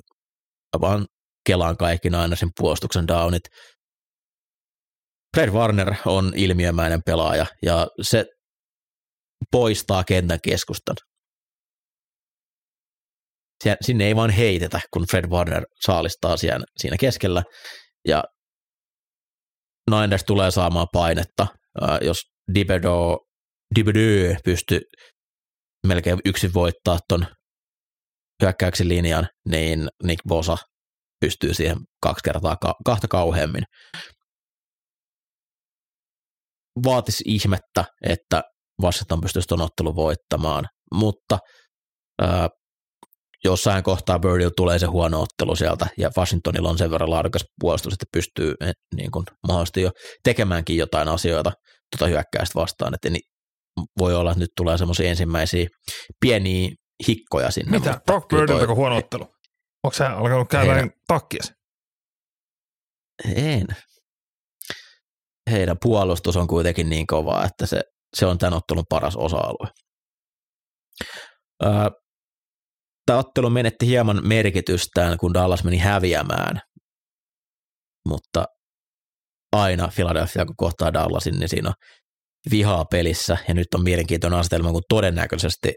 mä vaan kelaan kaikki Ninersin puolustuksen downit. Fred Warner on ilmiömäinen pelaaja ja se poistaa kentän keskustan. Sinne ei vaan heitetä, kun Fred Warner saalistaa siinä, keskellä. Ja Niners tulee saamaan painetta, Ää, jos Dibedo, Dibedo pystyy melkein yksin voittaa ton hyökkäyksen linjan, niin Nick Bosa pystyy siihen kaksi kertaa ka- kahta kauheammin. Vaatisi ihmettä, että Washington pystyisi tuon ottelun voittamaan, mutta ää, jossain kohtaa Birdille tulee se huono ottelu sieltä, ja Washingtonilla on sen verran laadukas puolustus, että pystyy eh, niin kuin, mahdollisesti jo tekemäänkin jotain asioita tuota hyökkäystä vastaan, että voi olla, että nyt tulee semmoisia ensimmäisiä pieniä hikkoja sinne. Mitä? Brock Birdiltä toi- huono ottelu? Onko sä alkanut käydä Heidän- takkias? En. Heidän puolustus on kuitenkin niin kovaa, että se, se on tämän ottelun paras osa-alue. Tämä ottelu menetti hieman merkitystään, kun Dallas meni häviämään, mutta aina Philadelphia, kun kohtaa Dallasin, niin siinä on vihaa pelissä, ja nyt on mielenkiintoinen asetelma, kun todennäköisesti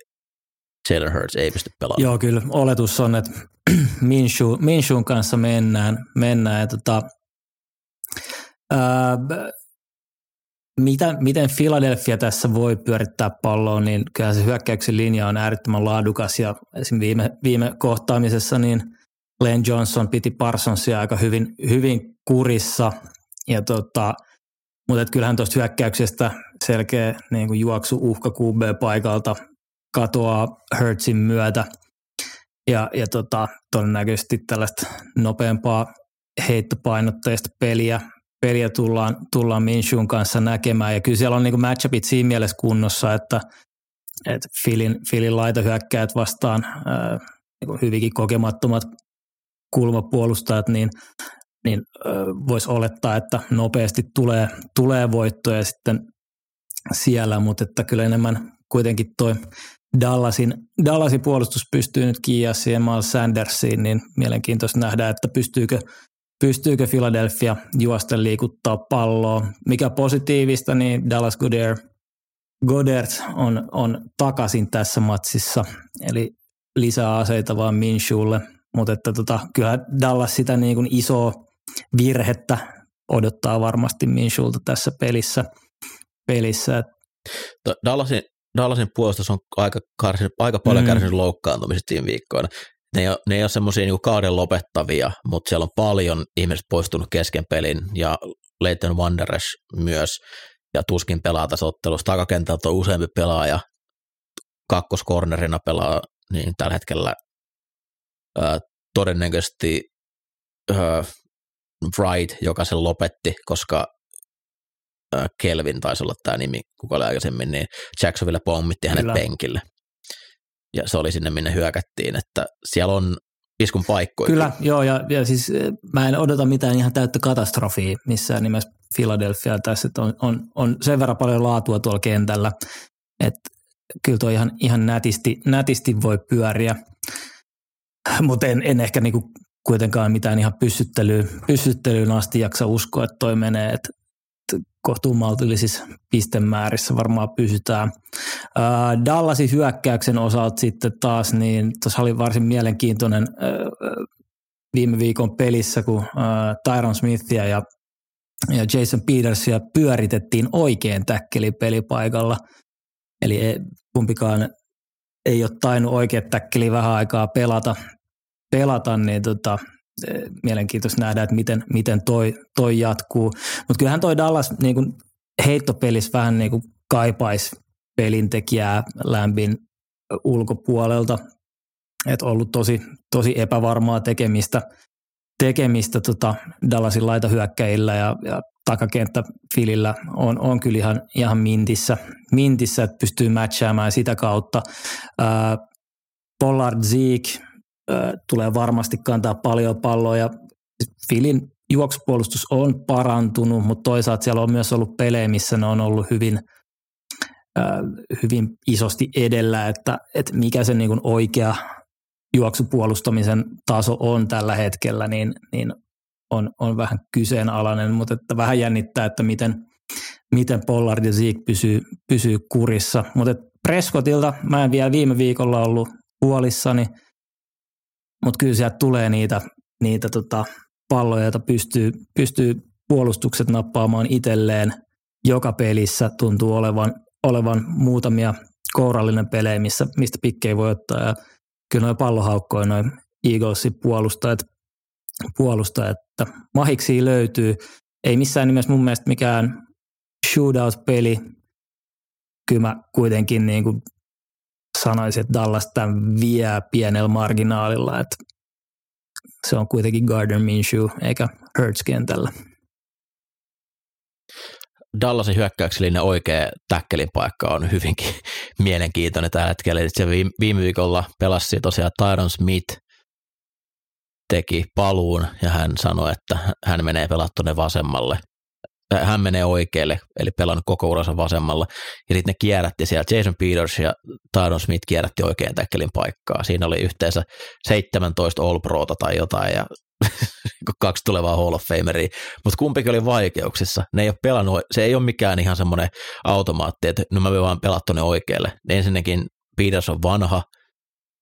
Jalen Hurts ei pysty pelaamaan. Joo, kyllä. Oletus on, että Minshu, Minshun kanssa mennään. mennään ja tota, ää, mitä, miten Philadelphia tässä voi pyörittää palloa, niin kyllä se hyökkäyksen linja on äärettömän laadukas ja esim. viime, viime kohtaamisessa niin Lane Johnson piti Parsonsia aika hyvin, hyvin kurissa ja tota, mutta kyllähän tuosta hyökkäyksestä selkeä niin kuin juoksu uhka QB-paikalta katoaa Hertzin myötä ja, ja tota, todennäköisesti tällaista nopeampaa heittopainotteista peliä peliä tullaan, tullaan Minshun kanssa näkemään. Ja kyllä siellä on niin matchupit siinä mielessä kunnossa, että, että Filin, Filin laitohyökkäät vastaan ää, niin hyvinkin kokemattomat kulmapuolustajat, niin, niin voisi olettaa, että nopeasti tulee, tulee voittoja sitten siellä, mutta että kyllä enemmän kuitenkin toi Dallasin, Dallasin puolustus pystyy nyt kiiassa ja Miles Sandersiin, niin mielenkiintoista nähdä, että pystyykö – pystyykö Philadelphia juosta liikuttaa palloa. Mikä positiivista, niin Dallas Goodyear, Goddard on, on takaisin tässä matsissa, eli lisää aseita vaan Minshewlle, mutta että tota, kyllä Dallas sitä niin kuin isoa virhettä odottaa varmasti Minshewlta tässä pelissä. pelissä. Dallasin, Dallasin puolustus on aika, karsin, aika paljon mm. kärsinyt loukkaantumisesta viime viikkoina ne ei ole, ne ei ole semmoisia niin kauden lopettavia, mutta siellä on paljon ihmiset poistunut kesken pelin ja Leighton Wanderers myös ja tuskin pelaa tässä ottelussa. Takakentältä on useampi pelaaja, kakkoskornerina pelaa niin tällä hetkellä ää, todennäköisesti ää, Wright, joka sen lopetti, koska ää, Kelvin taisi olla tämä nimi, kuka oli aikaisemmin, niin Jacksonville pommitti hänet Kyllä. penkille ja se oli sinne, minne hyökättiin, että siellä on iskun paikkoja. Kyllä, joo, ja, ja siis eh, mä en odota mitään ihan täyttä katastrofia missään nimessä Philadelphia tässä, että on, on, on sen verran paljon laatua tuolla kentällä, että kyllä tuo ihan, ihan nätisti, nätisti voi pyöriä, mutta en, en ehkä niinku kuitenkaan mitään ihan pysyttelyyn, pysyttelyyn asti jaksa uskoa, että toi menee, että pistemäärissä varmaan pysytään. Dallasin hyökkäyksen osalta sitten taas, niin tuossa oli varsin mielenkiintoinen viime viikon pelissä, kun Tyron Smithia ja, ja Jason Petersia pyöritettiin oikein täkkeli pelipaikalla. Eli kumpikaan ei ole tainnut oikein täkkeli vähän aikaa pelata, pelata niin tota, mielenkiintoista nähdä, että miten, miten toi, toi jatkuu. Mutta kyllähän toi Dallas niin kuin heittopelissä vähän niin kuin kaipaisi pelintekijää lämpin ulkopuolelta. Että ollut tosi, tosi epävarmaa tekemistä, tekemistä tota Dallasin laitahyökkäillä ja, ja takakenttä Filillä on, on kyllä ihan, ihan mintissä, mintissä, että pystyy matchaamaan sitä kautta. Ää, Pollard Zeke tulee varmasti kantaa paljon palloa ja Filin juoksupuolustus on parantunut, mutta toisaalta siellä on myös ollut pelejä, missä ne on ollut hyvin, hyvin isosti edellä, että, että mikä se niin oikea juoksupuolustamisen taso on tällä hetkellä, niin, niin on, on vähän kyseenalainen, mutta että vähän jännittää, että miten, miten Pollard ja Zeke pysyy, pysyy kurissa. Mutta Prescottilta mä en vielä viime viikolla ollut huolissani – mutta kyllä sieltä tulee niitä, niitä tota palloja, joita pystyy, pystyy puolustukset nappaamaan itselleen joka pelissä. Tuntuu olevan, olevan muutamia kourallinen pelejä, missä, mistä pikkejä voi ottaa. Ja kyllä noin pallohaukkoja, noin Eaglesin puolustajat, puolustajat, että mahiksi löytyy. Ei missään nimessä mun mielestä mikään shootout-peli. Kyllä mä kuitenkin niin kuin sanoisin, että Dallas tämän vie pienellä marginaalilla, että se on kuitenkin Gardner Minshew eikä Hurts kentällä. Dallasin hyökkäyksellinen oikea täkkelin paikka on hyvinkin mielenkiintoinen tällä hetkellä. Se viime viikolla pelasi tosiaan Tyron Smith teki paluun ja hän sanoi, että hän menee pelaa tuonne vasemmalle hän menee oikealle, eli pelannut koko uransa vasemmalla, ja sitten ne kierrätti siellä, Jason Peters ja Tyron Smith kierrätti oikein täkkelin paikkaa. Siinä oli yhteensä 17 All Prota tai jotain, ja kaksi tulevaa Hall of Fameria, mutta kumpikin oli vaikeuksissa. Ne ei ole pelannut, se ei ole mikään ihan semmoinen automaatti, että no mä vaan pelaa tuonne oikealle. Ensinnäkin Peters on vanha,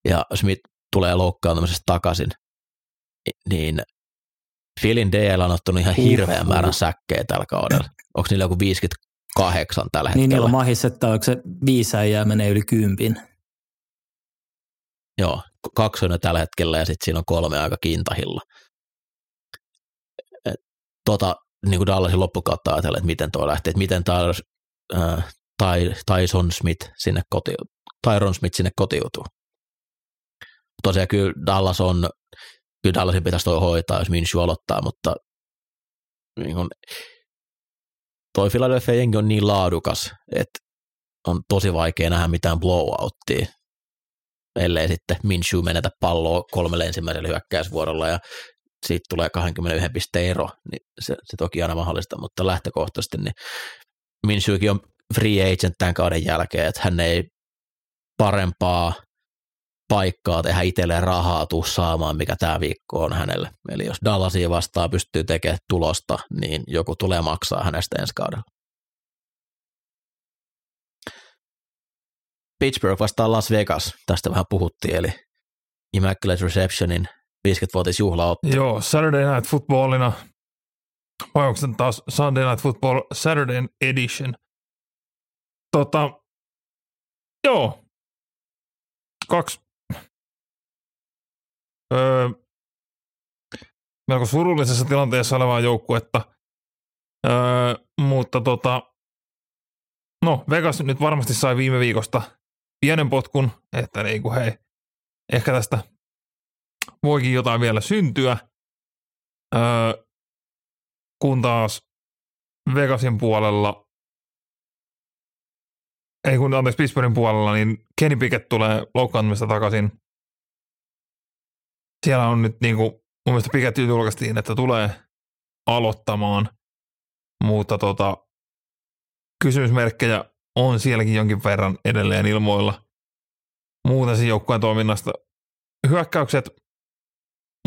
ja Smith tulee loukkaantumisesta takaisin, niin Philin DL on ottanut ihan hirveän Uhuh. määrän säkkejä tällä kaudella. Onko niillä joku 58 tällä hetkellä? Niin niillä on mahis, että onko se viisi äijää menee yli kympin. Joo, kaksi on tällä hetkellä ja sitten siinä on kolme aika kintahilla. Et, tota, niin kuin Dallasin loppukautta ajatellen, että miten tuo lähtee, että miten taas äh, tai, Tyson Smith sinne koti, Tyron Smith sinne kotiutuu. Tosiaan kyllä Dallas on, kyllä Dallasin pitäisi toi hoitaa, jos Minshew aloittaa, mutta niin kun, toi Philadelphia jengi on niin laadukas, että on tosi vaikea nähdä mitään blowouttia, ellei sitten Minshew menetä palloa kolmelle ensimmäisellä hyökkäysvuorolla ja siitä tulee 21 pisteen ero, niin se, se toki aina mahdollista, mutta lähtökohtaisesti niin Minshewkin on free agent tämän kauden jälkeen, että hän ei parempaa paikkaa tehdä itselleen rahaa tuu saamaan, mikä tämä viikko on hänelle. Eli jos Dallasia vastaan pystyy tekemään tulosta, niin joku tulee maksaa hänestä ensi kaudella. Pittsburgh vastaan Las Vegas, tästä vähän puhuttiin, eli Immaculate Receptionin 50-vuotisjuhlaottelu. Joo, Saturday Night Footballina, vai onko taas Sunday Night Football Saturday Edition? Tota, joo, kaksi öö, melko surullisessa tilanteessa olevaa joukkuetta, öö, mutta tota, no Vegas nyt varmasti sai viime viikosta pienen potkun, että niin kuin hei, ehkä tästä voikin jotain vielä syntyä, öö, kun taas Vegasin puolella, ei kun anteeksi Pittsburghin puolella, niin Kenny Pickett tulee loukkaantumista takaisin. Siellä on nyt niin kuin, mun mielestä Pickett julkaistiin, että tulee aloittamaan, mutta tota, kysymysmerkkejä on sielläkin jonkin verran edelleen ilmoilla. Muuten sen joukkueen toiminnasta hyökkäykset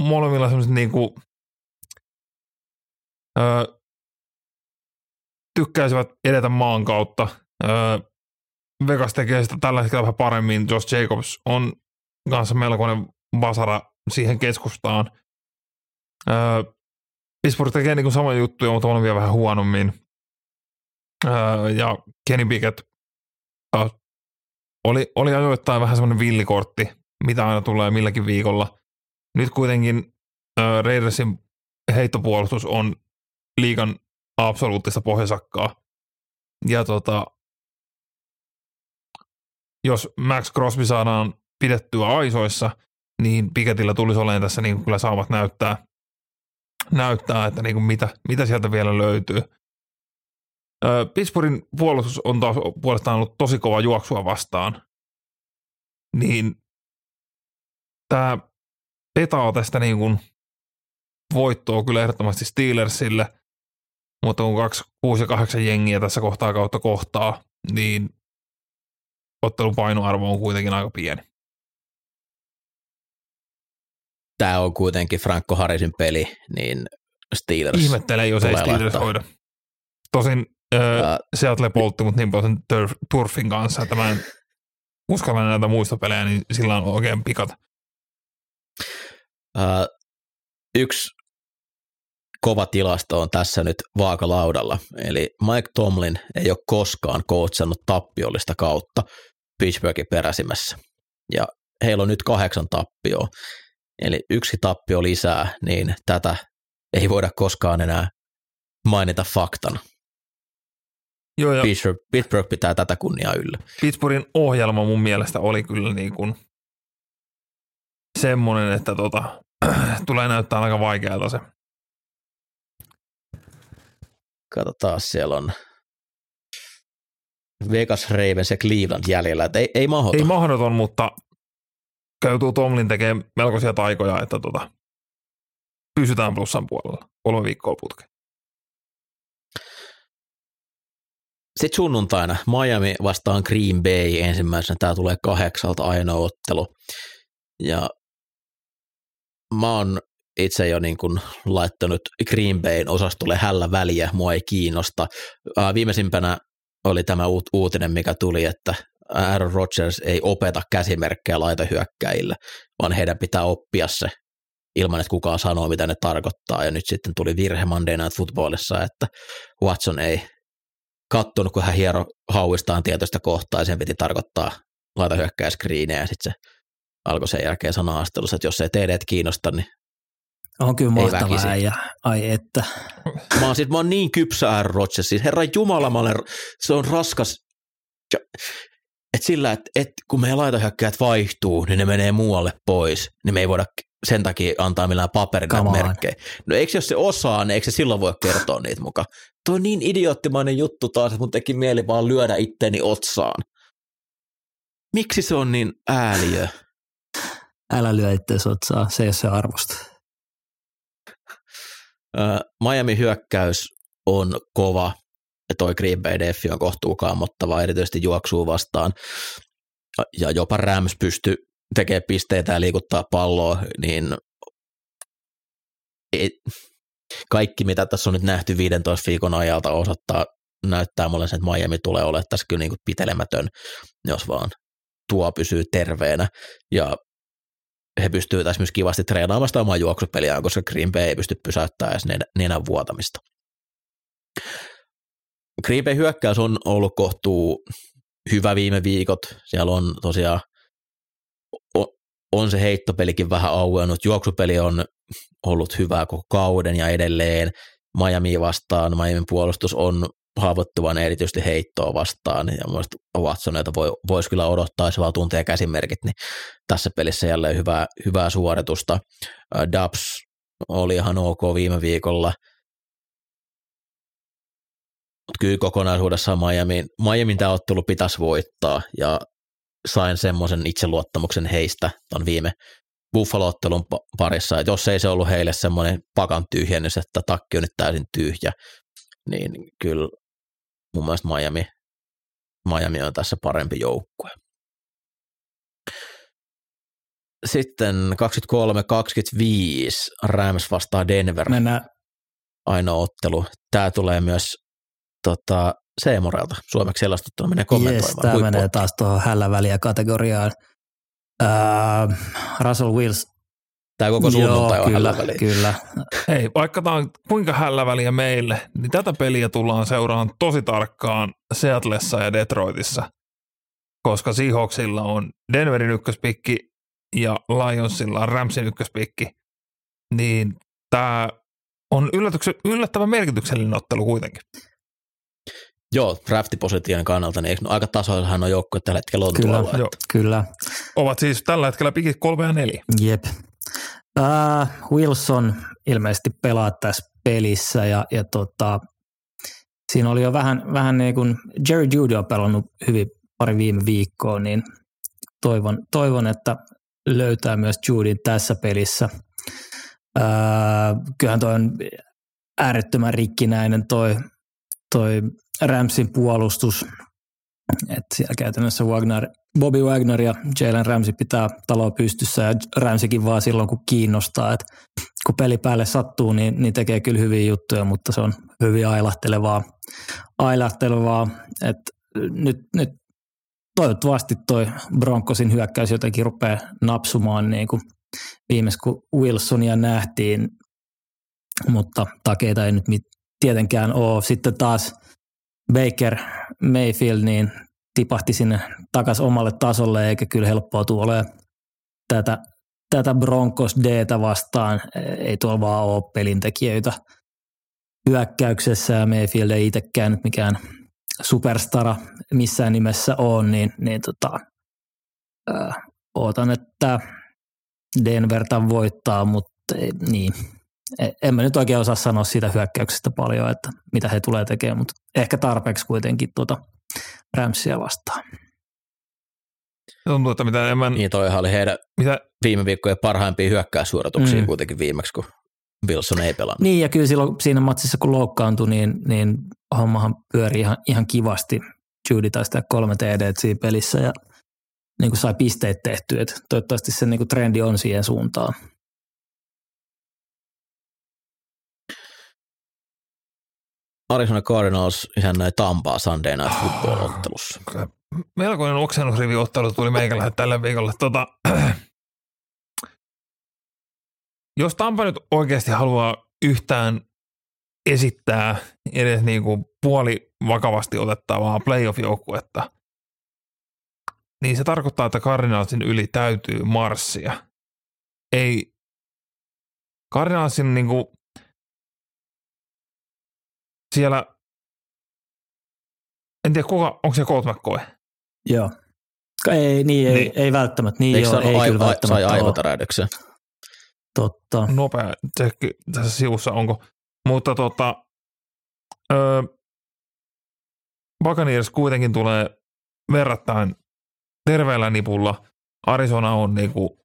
molemmilla semmoiset niinku, öö, tykkäisivät edetä maan kautta. Öö, Vegas tekee sitä tällä hetkellä vähän paremmin. Josh Jacobs on kanssa melkoinen vasara siihen keskustaan. Öö, Pittsburgh tekee niinku samoja juttuja, mutta on vielä vähän huonommin. Öö, ja Kenny Pickett taas oli, oli ajoittain vähän semmoinen villikortti, mitä aina tulee milläkin viikolla. Nyt kuitenkin äh, Raidersin heittopuolustus on liikan absoluuttista pohjasakkaa. Ja tota, jos Max Crosby saadaan pidettyä aisoissa, niin Pikettillä tulisi olemaan tässä niin kyllä saavat näyttää, näyttää että niin kuin mitä, mitä sieltä vielä löytyy. Ö, Pittsburghin puolustus on taas puolestaan ollut tosi kova juoksua vastaan. Niin tämä petaa tästä niin kuin voittoa kyllä ehdottomasti Steelersille, mutta kun 2, 6 ja 8 jengiä tässä kohtaa kautta kohtaa, niin ottelun painoarvo on kuitenkin aika pieni. Tämä on kuitenkin Franco Harrisin peli, niin Steelers. Ihmettelen, jos ei Steelers laittaa. hoida. Tosin öö, Ää, Seattle poltti mut niin paljon turf, Turfin kanssa, että mä en uskalla näitä muistopelejä, niin sillä on oikein pikata. Ää, yksi kova tilasto on tässä nyt vaakalaudalla. Eli Mike Tomlin ei ole koskaan coachannut tappiollista kautta Pittsburghin peräsimässä. Ja heillä on nyt kahdeksan tappioa. Eli yksi tappio lisää, niin tätä ei voida koskaan enää mainita faktana. Joo, ja Pittsburgh, Pittsburgh pitää tätä kunniaa yllä. Pittsburghin ohjelma mun mielestä oli kyllä niin kuin semmoinen, että tota, tulee näyttää aika vaikealta se. Katsotaan, siellä on Vegas Ravens ja Cleveland jäljellä. Et ei, ei mahdoton. Ei mahdoton, mutta käytuu Tomlin tekee melkoisia taikoja, että tota, pysytään plussan puolella kolme viikkoa putkeen. Sitten sunnuntaina Miami vastaan Green Bay ensimmäisenä. Tämä tulee kahdeksalta ainoa ottelu. Ja mä oon itse jo niin kuin laittanut Green Bayn osastolle hällä väliä, mua ei kiinnosta. Viimeisimpänä oli tämä uut- uutinen, mikä tuli, että Aaron Rodgers ei opeta käsimerkkejä laitahyökkäjille, vaan heidän pitää oppia se ilman, että kukaan sanoo, mitä ne tarkoittaa. Ja nyt sitten tuli virhe Monday Night Footballissa, että Watson ei kattonut, kun hän hiero hauistaan tietoista kohtaa, ja sen piti tarkoittaa laitahyökkäjä screenejä, ja sitten se alkoi sen jälkeen sanoa astelussa, että jos ei TD kiinnosta, niin On kyllä Ei mahtava väkisin. äijä. Ai että. Mä oon, siis, mä oon niin kypsä Aaron Rodgers, siis herra Jumala, mä olen, se on raskas, että sillä, että, että kun meidän laitahyökkäjät vaihtuu, niin ne menee muualle pois, niin me ei voida sen takia antaa millään on. merkkejä. No eikö jos se osaa, niin eikö se silloin voi kertoa niitä mukaan? Tuo on niin idioottimainen juttu taas, että mun teki mieli vaan lyödä itteni otsaan. Miksi se on niin ääliö? Älä lyö itseäsi otsaa, se ei ole se arvosta. Miami hyökkäys on kova ja toi Green Bay Deffi on kohtuu kammottava, erityisesti juoksuu vastaan. Ja jopa Rams pystyy tekemään pisteitä ja liikuttaa palloa, niin ei, kaikki mitä tässä on nyt nähty 15 viikon ajalta osoittaa, näyttää mulle sen, että Miami tulee olemaan tässä kyllä niin kuin pitelemätön, jos vaan tuo pysyy terveenä. Ja he pystyvät tässä myös kivasti treenaamaan sitä omaa juoksupeliään, koska Green Bay ei pysty pysäyttämään edes nenä- nenän vuotamista. Green hyökkäys on ollut kohtuu hyvä viime viikot. Siellä on tosiaan, on se heittopelikin vähän auennut. Juoksupeli on ollut hyvää koko kauden ja edelleen. Miami vastaan, Miamin puolustus on haavoittuvainen erityisesti heittoa vastaan, ja mielestäni Watsoneita voi, voisi kyllä odottaa, jos vaan tuntee käsimerkit, niin tässä pelissä jälleen hyvää, hyvää suoritusta. Ä, Dubs oli ihan ok viime viikolla, mutta kyllä kokonaisuudessaan Miami, Miamin tämä ottelu pitäisi voittaa, ja sain semmoisen itseluottamuksen heistä ton viime Buffalo-ottelun pa- parissa, että jos ei se ollut heille semmoinen pakan tyhjennys, että takki on nyt täysin tyhjä, niin kyllä mun mielestä Miami, Miami on tässä parempi joukkue. Sitten 23-25 Rams vastaa Denver, Mennään, ainoa ottelu. Tämä tulee myös tota, Seemorelta, suomeksi selastuttuna menee yes, kommentoimaan. tämä Huippu- menee taas tuohon hällä väliä kategoriaan. Uh, Russell Wills. Tämä koko sunnuntai on kyllä, kyllä. Hei, vaikka tämä on kuinka hällä väliä meille, niin tätä peliä tullaan seuraamaan tosi tarkkaan Seatlessa ja Detroitissa, koska Seahawksilla on Denverin ykköspikki ja Lionsilla on Ramsin ykköspikki, niin tämä on yllättävän merkityksellinen ottelu kuitenkin. Joo, draftiposition kannalta, niin eikö, no, aika tasoillahan on joukkue tällä hetkellä on Kyllä. tuolla. Joo. Kyllä, Ovat siis tällä hetkellä pikit kolme ja neljä. jep. Uh, Wilson ilmeisesti pelaa tässä pelissä ja, ja tota, siinä oli jo vähän, vähän niin kuin Jerry Judy on pelannut hyvin pari viime viikkoa, niin toivon, toivon että löytää myös Judin tässä pelissä. Uh, kyllähän toi on äärettömän rikkinäinen toi, toi Ramsin puolustus, että siellä käytännössä Wagner, Bobby Wagner ja Jalen Ramsey pitää taloa pystyssä ja Ramsikin vaan silloin, kun kiinnostaa. Et kun peli päälle sattuu, niin, niin tekee kyllä hyviä juttuja, mutta se on hyvin ailahtelevaa. ailahtelevaa. Et nyt, nyt toivottavasti toi Broncosin hyökkäys jotenkin rupeaa napsumaan niin kuin viimeis kun Wilsonia nähtiin, mutta takeita ei nyt mit, tietenkään ole. Sitten taas Baker Mayfield niin tipahti sinne takaisin omalle tasolle, eikä kyllä helppoa tule tätä, tätä Broncos Dtä vastaan. Ei tuolla vaan ole pelintekijöitä hyökkäyksessä ja Mayfield ei itsekään nyt mikään superstara missään nimessä on, niin, niin tota, äh, ootan, että Denver voittaa, mutta ei, niin, en mä nyt oikein osaa sanoa siitä hyökkäyksestä paljon, että mitä he tulee tekemään, mutta ehkä tarpeeksi kuitenkin tuota Ramsia vastaan. Tuntuu, että mitä enemmän, Niin toihan oli heidän mitä, viime viikkojen parhaimpia hyökkäyssuorituksia Mm. kuitenkin viimeksi, kun Wilson ei pelannut. Niin ja kyllä silloin siinä matsissa kun loukkaantui, niin, niin hommahan pyöri ihan, ihan kivasti. Judy taisi tehdä kolme TD siinä pelissä ja niin kuin sai pisteet tehtyä. Toivottavasti se niin kuin trendi on siihen suuntaan. Arizona Cardinals isännöi Tampaa Sunday Night Football-ottelussa. melkoinen oksennusriviottelu tuli meikällä tällä viikolla. Tota, jos Tampa nyt oikeasti haluaa yhtään esittää edes niin kuin puoli vakavasti otettavaa playoff-joukkuetta, niin se tarkoittaa, että Cardinalsin yli täytyy marssia. Ei Cardinalsin niin kuin siellä, en tiedä kuka, onko se Colt McCoy? Joo. Ei, niin, ei, Niin. ei välttämättä. Niin Eikö joo, ei ai, kyllä ai, sai välttämättä ole. aivotärähdyksen? Totta. Nopea tsekki tässä sivussa onko. Mutta tota, öö, Buccaneers kuitenkin tulee verrattain terveellä nipulla. Arizona on niinku,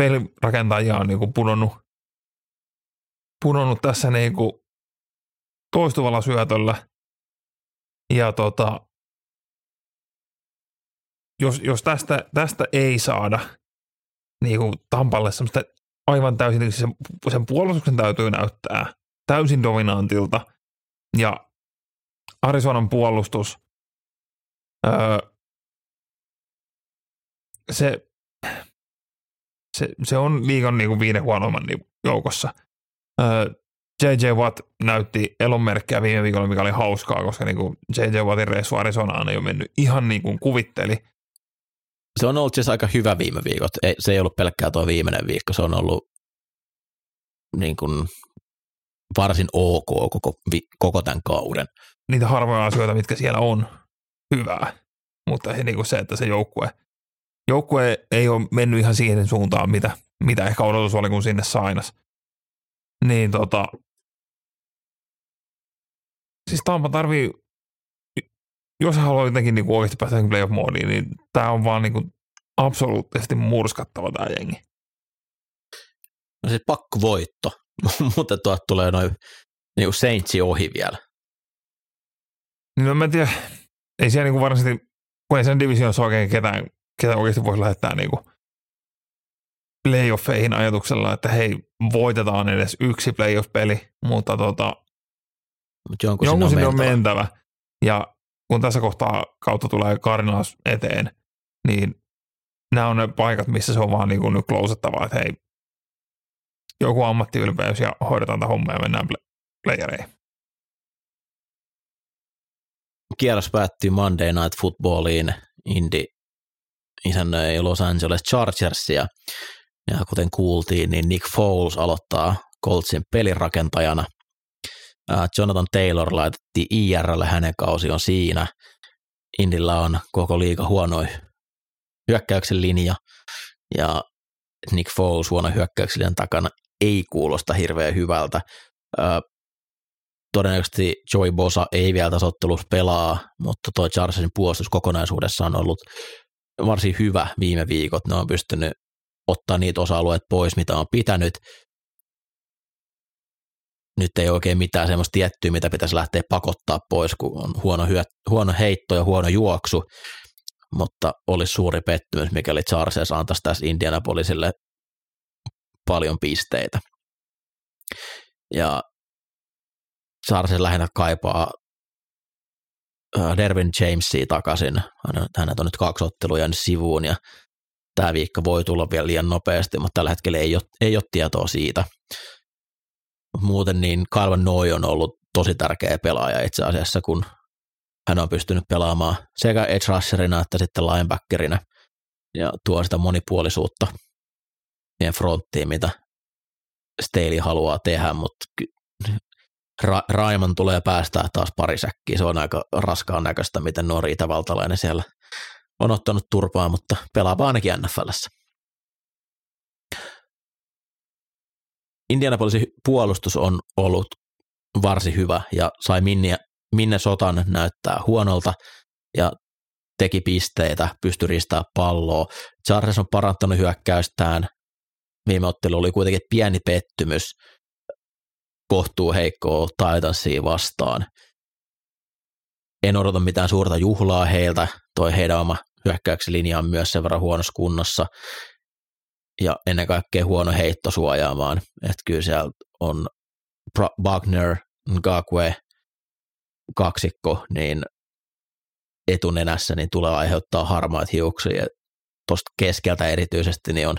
pelirakentajia on niinku pudonnut, pudonnut tässä niinku toistuvalla syötöllä. Ja tota, jos, jos tästä, tästä ei saada niinku Tampalle semmoista aivan täysin, sen, sen puolustuksen täytyy näyttää täysin dominantilta ja Arizonan puolustus, öö, se, se, se on liigan niinku viiden huonoimman niinku joukossa. Öö, J.J. Watt näytti elonmerkkejä viime viikolla, mikä oli hauskaa, koska niinku J.J. Wattin reissu Arizonaan ei ole mennyt ihan niin kuin kuvitteli. Se on ollut siis aika hyvä viime viikot. Ei, se ei ollut pelkkää tuo viimeinen viikko, se on ollut niin kuin varsin ok koko, vi, koko tämän kauden. niitä harvoja asioita, mitkä siellä on hyvää, mutta ei niinku se, että se joukkue, joukkue ei ole mennyt ihan siihen suuntaan, mitä, mitä ehkä odotus oli, kun sinne sainas. Niin tota, siis Tampa tarvii, jos hän haluaa jotenkin niinku oikeasti päästä playoff-moodiin, niin tämä on vaan niinku absoluuttisesti murskattava tämä jengi. No siis pakko voitto, mutta tuot tulee noin niin Saintsi ohi vielä. Niin no mä en tiedä, ei siellä niinku varsinaisesti, kun ei sen divisioonassa oikein ketään, ketään oikeasti voisi lähettää niinku playoffeihin ajatuksella, että hei, voitetaan edes yksi playoff-peli, mutta tota, Mutta jonkun, jonkun sinne on mentävä. mentävä. Ja kun tässä kohtaa kautta tulee Cardinals eteen, niin nämä on ne paikat, missä se on vaan niin kuin nyt klousettava, että hei, joku ammattiylpeys ja hoidetaan tämä homma ja mennään pl- playereihin. Kierros päättyy Monday Night Footballiin. Indy isännöi Los Angeles Chargersia. Ja kuten kuultiin, niin Nick Foles aloittaa Coltsin pelirakentajana. Ää, Jonathan Taylor laitettiin IRlle, hänen kausi on siinä. Indillä on koko liiga huono hyökkäyksen linja ja Nick Foles huono hyökkäyksen takana ei kuulosta hirveän hyvältä. Ää, todennäköisesti Joey Bosa ei vielä tässä ottelussa pelaa, mutta tuo Chargersin puolustus kokonaisuudessaan on ollut varsin hyvä viime viikot. Ne on pystynyt ottaa niitä osa-alueet pois, mitä on pitänyt. Nyt ei oikein mitään semmoista tiettyä, mitä pitäisi lähteä pakottaa pois, kun on huono, hyö, huono heitto ja huono juoksu, mutta olisi suuri pettymys, mikäli Chargers antaisi tässä Indianapolisille paljon pisteitä. Ja Chargers lähinnä kaipaa Dervin Jamesia takaisin. Hänet- on nyt kaksi ottelua sivuun ja tämä viikko voi tulla vielä liian nopeasti, mutta tällä hetkellä ei ole, ei ole tietoa siitä. Muuten niin Calvin Noy on ollut tosi tärkeä pelaaja itse asiassa, kun hän on pystynyt pelaamaan sekä edge rusherina että sitten linebackerina ja tuo sitä monipuolisuutta siihen fronttiin, mitä Staley haluaa tehdä, mutta Ra- Raiman tulee päästää taas pari säkkiä. Se on aika raskaan näköistä, miten nuori itävaltalainen siellä on ottanut turpaa, mutta pelaa ainakin NFLssä. Indianapolisin puolustus on ollut varsin hyvä ja sai Minne, Minne Sotan näyttää huonolta ja teki pisteitä, pystyi ristää palloa. Chargers on parantanut hyökkäystään. Viime ottelu oli kuitenkin pieni pettymys kohtuu heikkoa Titansia vastaan. En odota mitään suurta juhlaa heiltä. Toi heidän oma hyökkäyksen linja on myös sen verran huonossa kunnossa. Ja ennen kaikkea huono heitto suojaamaan. Että kyllä siellä on Wagner, Ngakwe, kaksikko, niin etunenässä, niin tulee aiheuttaa harmaat hiuksia. Tuosta keskeltä erityisesti niin on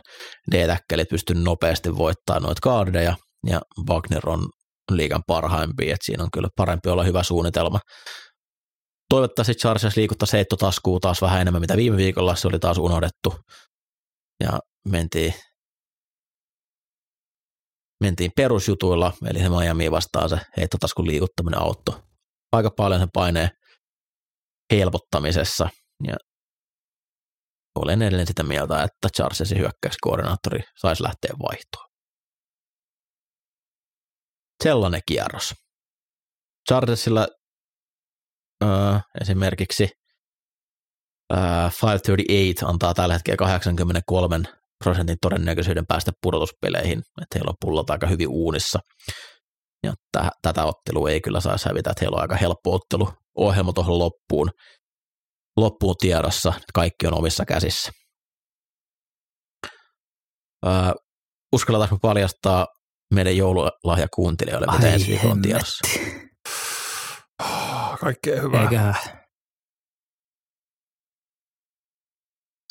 D-täkkelit pystynyt nopeasti voittamaan noita kaardeja, ja Wagner on liigan parhaimpia, että siinä on kyllä parempi olla hyvä suunnitelma. Toivottavasti Chargers liikuttaisi heittotaskuu taas vähän enemmän, mitä viime viikolla se oli taas unohdettu. Ja mentiin, mentiin perusjutuilla, eli se Miami vastaan se heittotaskun liikuttaminen auttoi aika paljon sen paineen helpottamisessa. Ja olen edelleen sitä mieltä, että Charlesin hyökkäyskoordinaattori saisi lähteä vaihtoon. Sellainen kierros. Charlersilla äh, esimerkiksi äh, 538 antaa tällä hetkellä 83 prosentin todennäköisyyden päästä pudotuspeleihin, että heillä on pullot aika hyvin uunissa. Ja täh, tätä ottelua ei kyllä saisi hävitä, että heillä on aika helppo ottelu ohjelma tuohon loppuun, loppuun tiedossa, että kaikki on omissa käsissä. Öö, uskalletaanko paljastaa meidän joululahja kuuntelijoille, mitä ensi viikolla on tiedossa? Kaikkea hyvää. Eiköhän.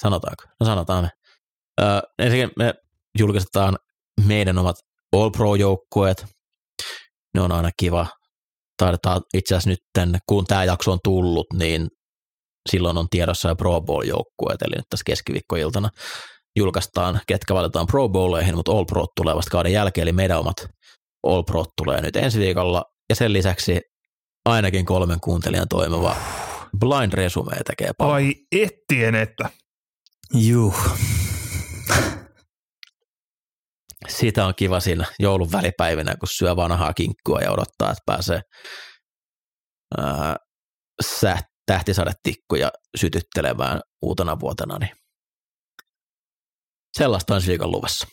Sanotaanko? No sanotaan me. Öö, ensinnäkin me julkistetaan meidän omat All Pro-joukkueet. Ne on aina kiva. Taidetaan itse asiassa nyt, kun tämä jakso on tullut, niin silloin on tiedossa jo Pro Bowl-joukkueet, eli nyt tässä keskiviikkoiltana julkaistaan, ketkä valitaan Pro Bowleihin, mutta All Pro tulee vasta kauden jälkeen, eli meidän omat All Pro tulee nyt ensi viikolla, ja sen lisäksi ainakin kolmen kuuntelijan toimiva Blind Resume tekee paljon. Ai ettien, että. Juu. Sitä on kiva siinä joulun välipäivinä, kun syö vanhaa kinkkua ja odottaa, että pääsee ää, tähtisadetikkuja sytyttelemään uutena vuotena, niin sellaista on viikon luvassa.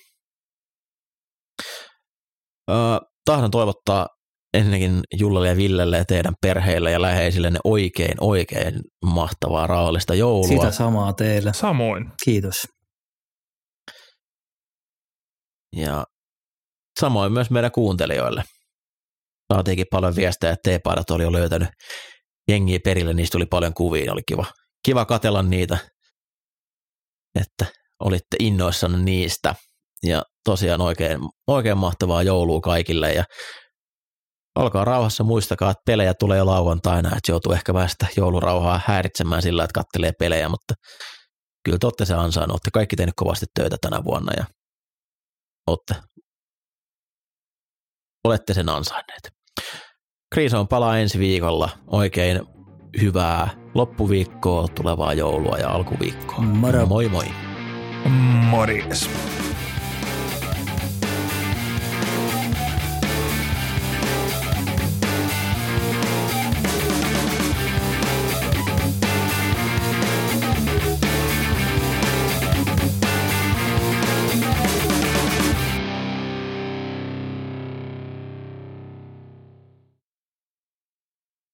Öö, tahdon toivottaa ensinnäkin Jullalle ja Villelle ja teidän perheille ja läheisille ne oikein, oikein mahtavaa rauhallista joulua. Sitä samaa teille. Samoin. Kiitos. Ja samoin myös meidän kuuntelijoille. Saatiinkin paljon viestejä, että teepaidat oli jo löytänyt jengiä perille, niistä tuli paljon kuvia, oli kiva, kiva katella niitä, että olitte innoissanne niistä. Ja tosiaan oikein, oikein mahtavaa joulua kaikille ja olkaa rauhassa, muistakaa, että pelejä tulee jo lauantaina, että joutuu ehkä vähän sitä joulurauhaa häiritsemään sillä, että kattelee pelejä, mutta kyllä te olette se ansainnut, olette kaikki tehnyt kovasti töitä tänä vuonna ja olette, olette sen ansainneet. on palaa ensi viikolla. Oikein hyvää loppuviikkoa, tulevaa joulua ja alkuviikkoa. Moro. Moi moi. Morjes.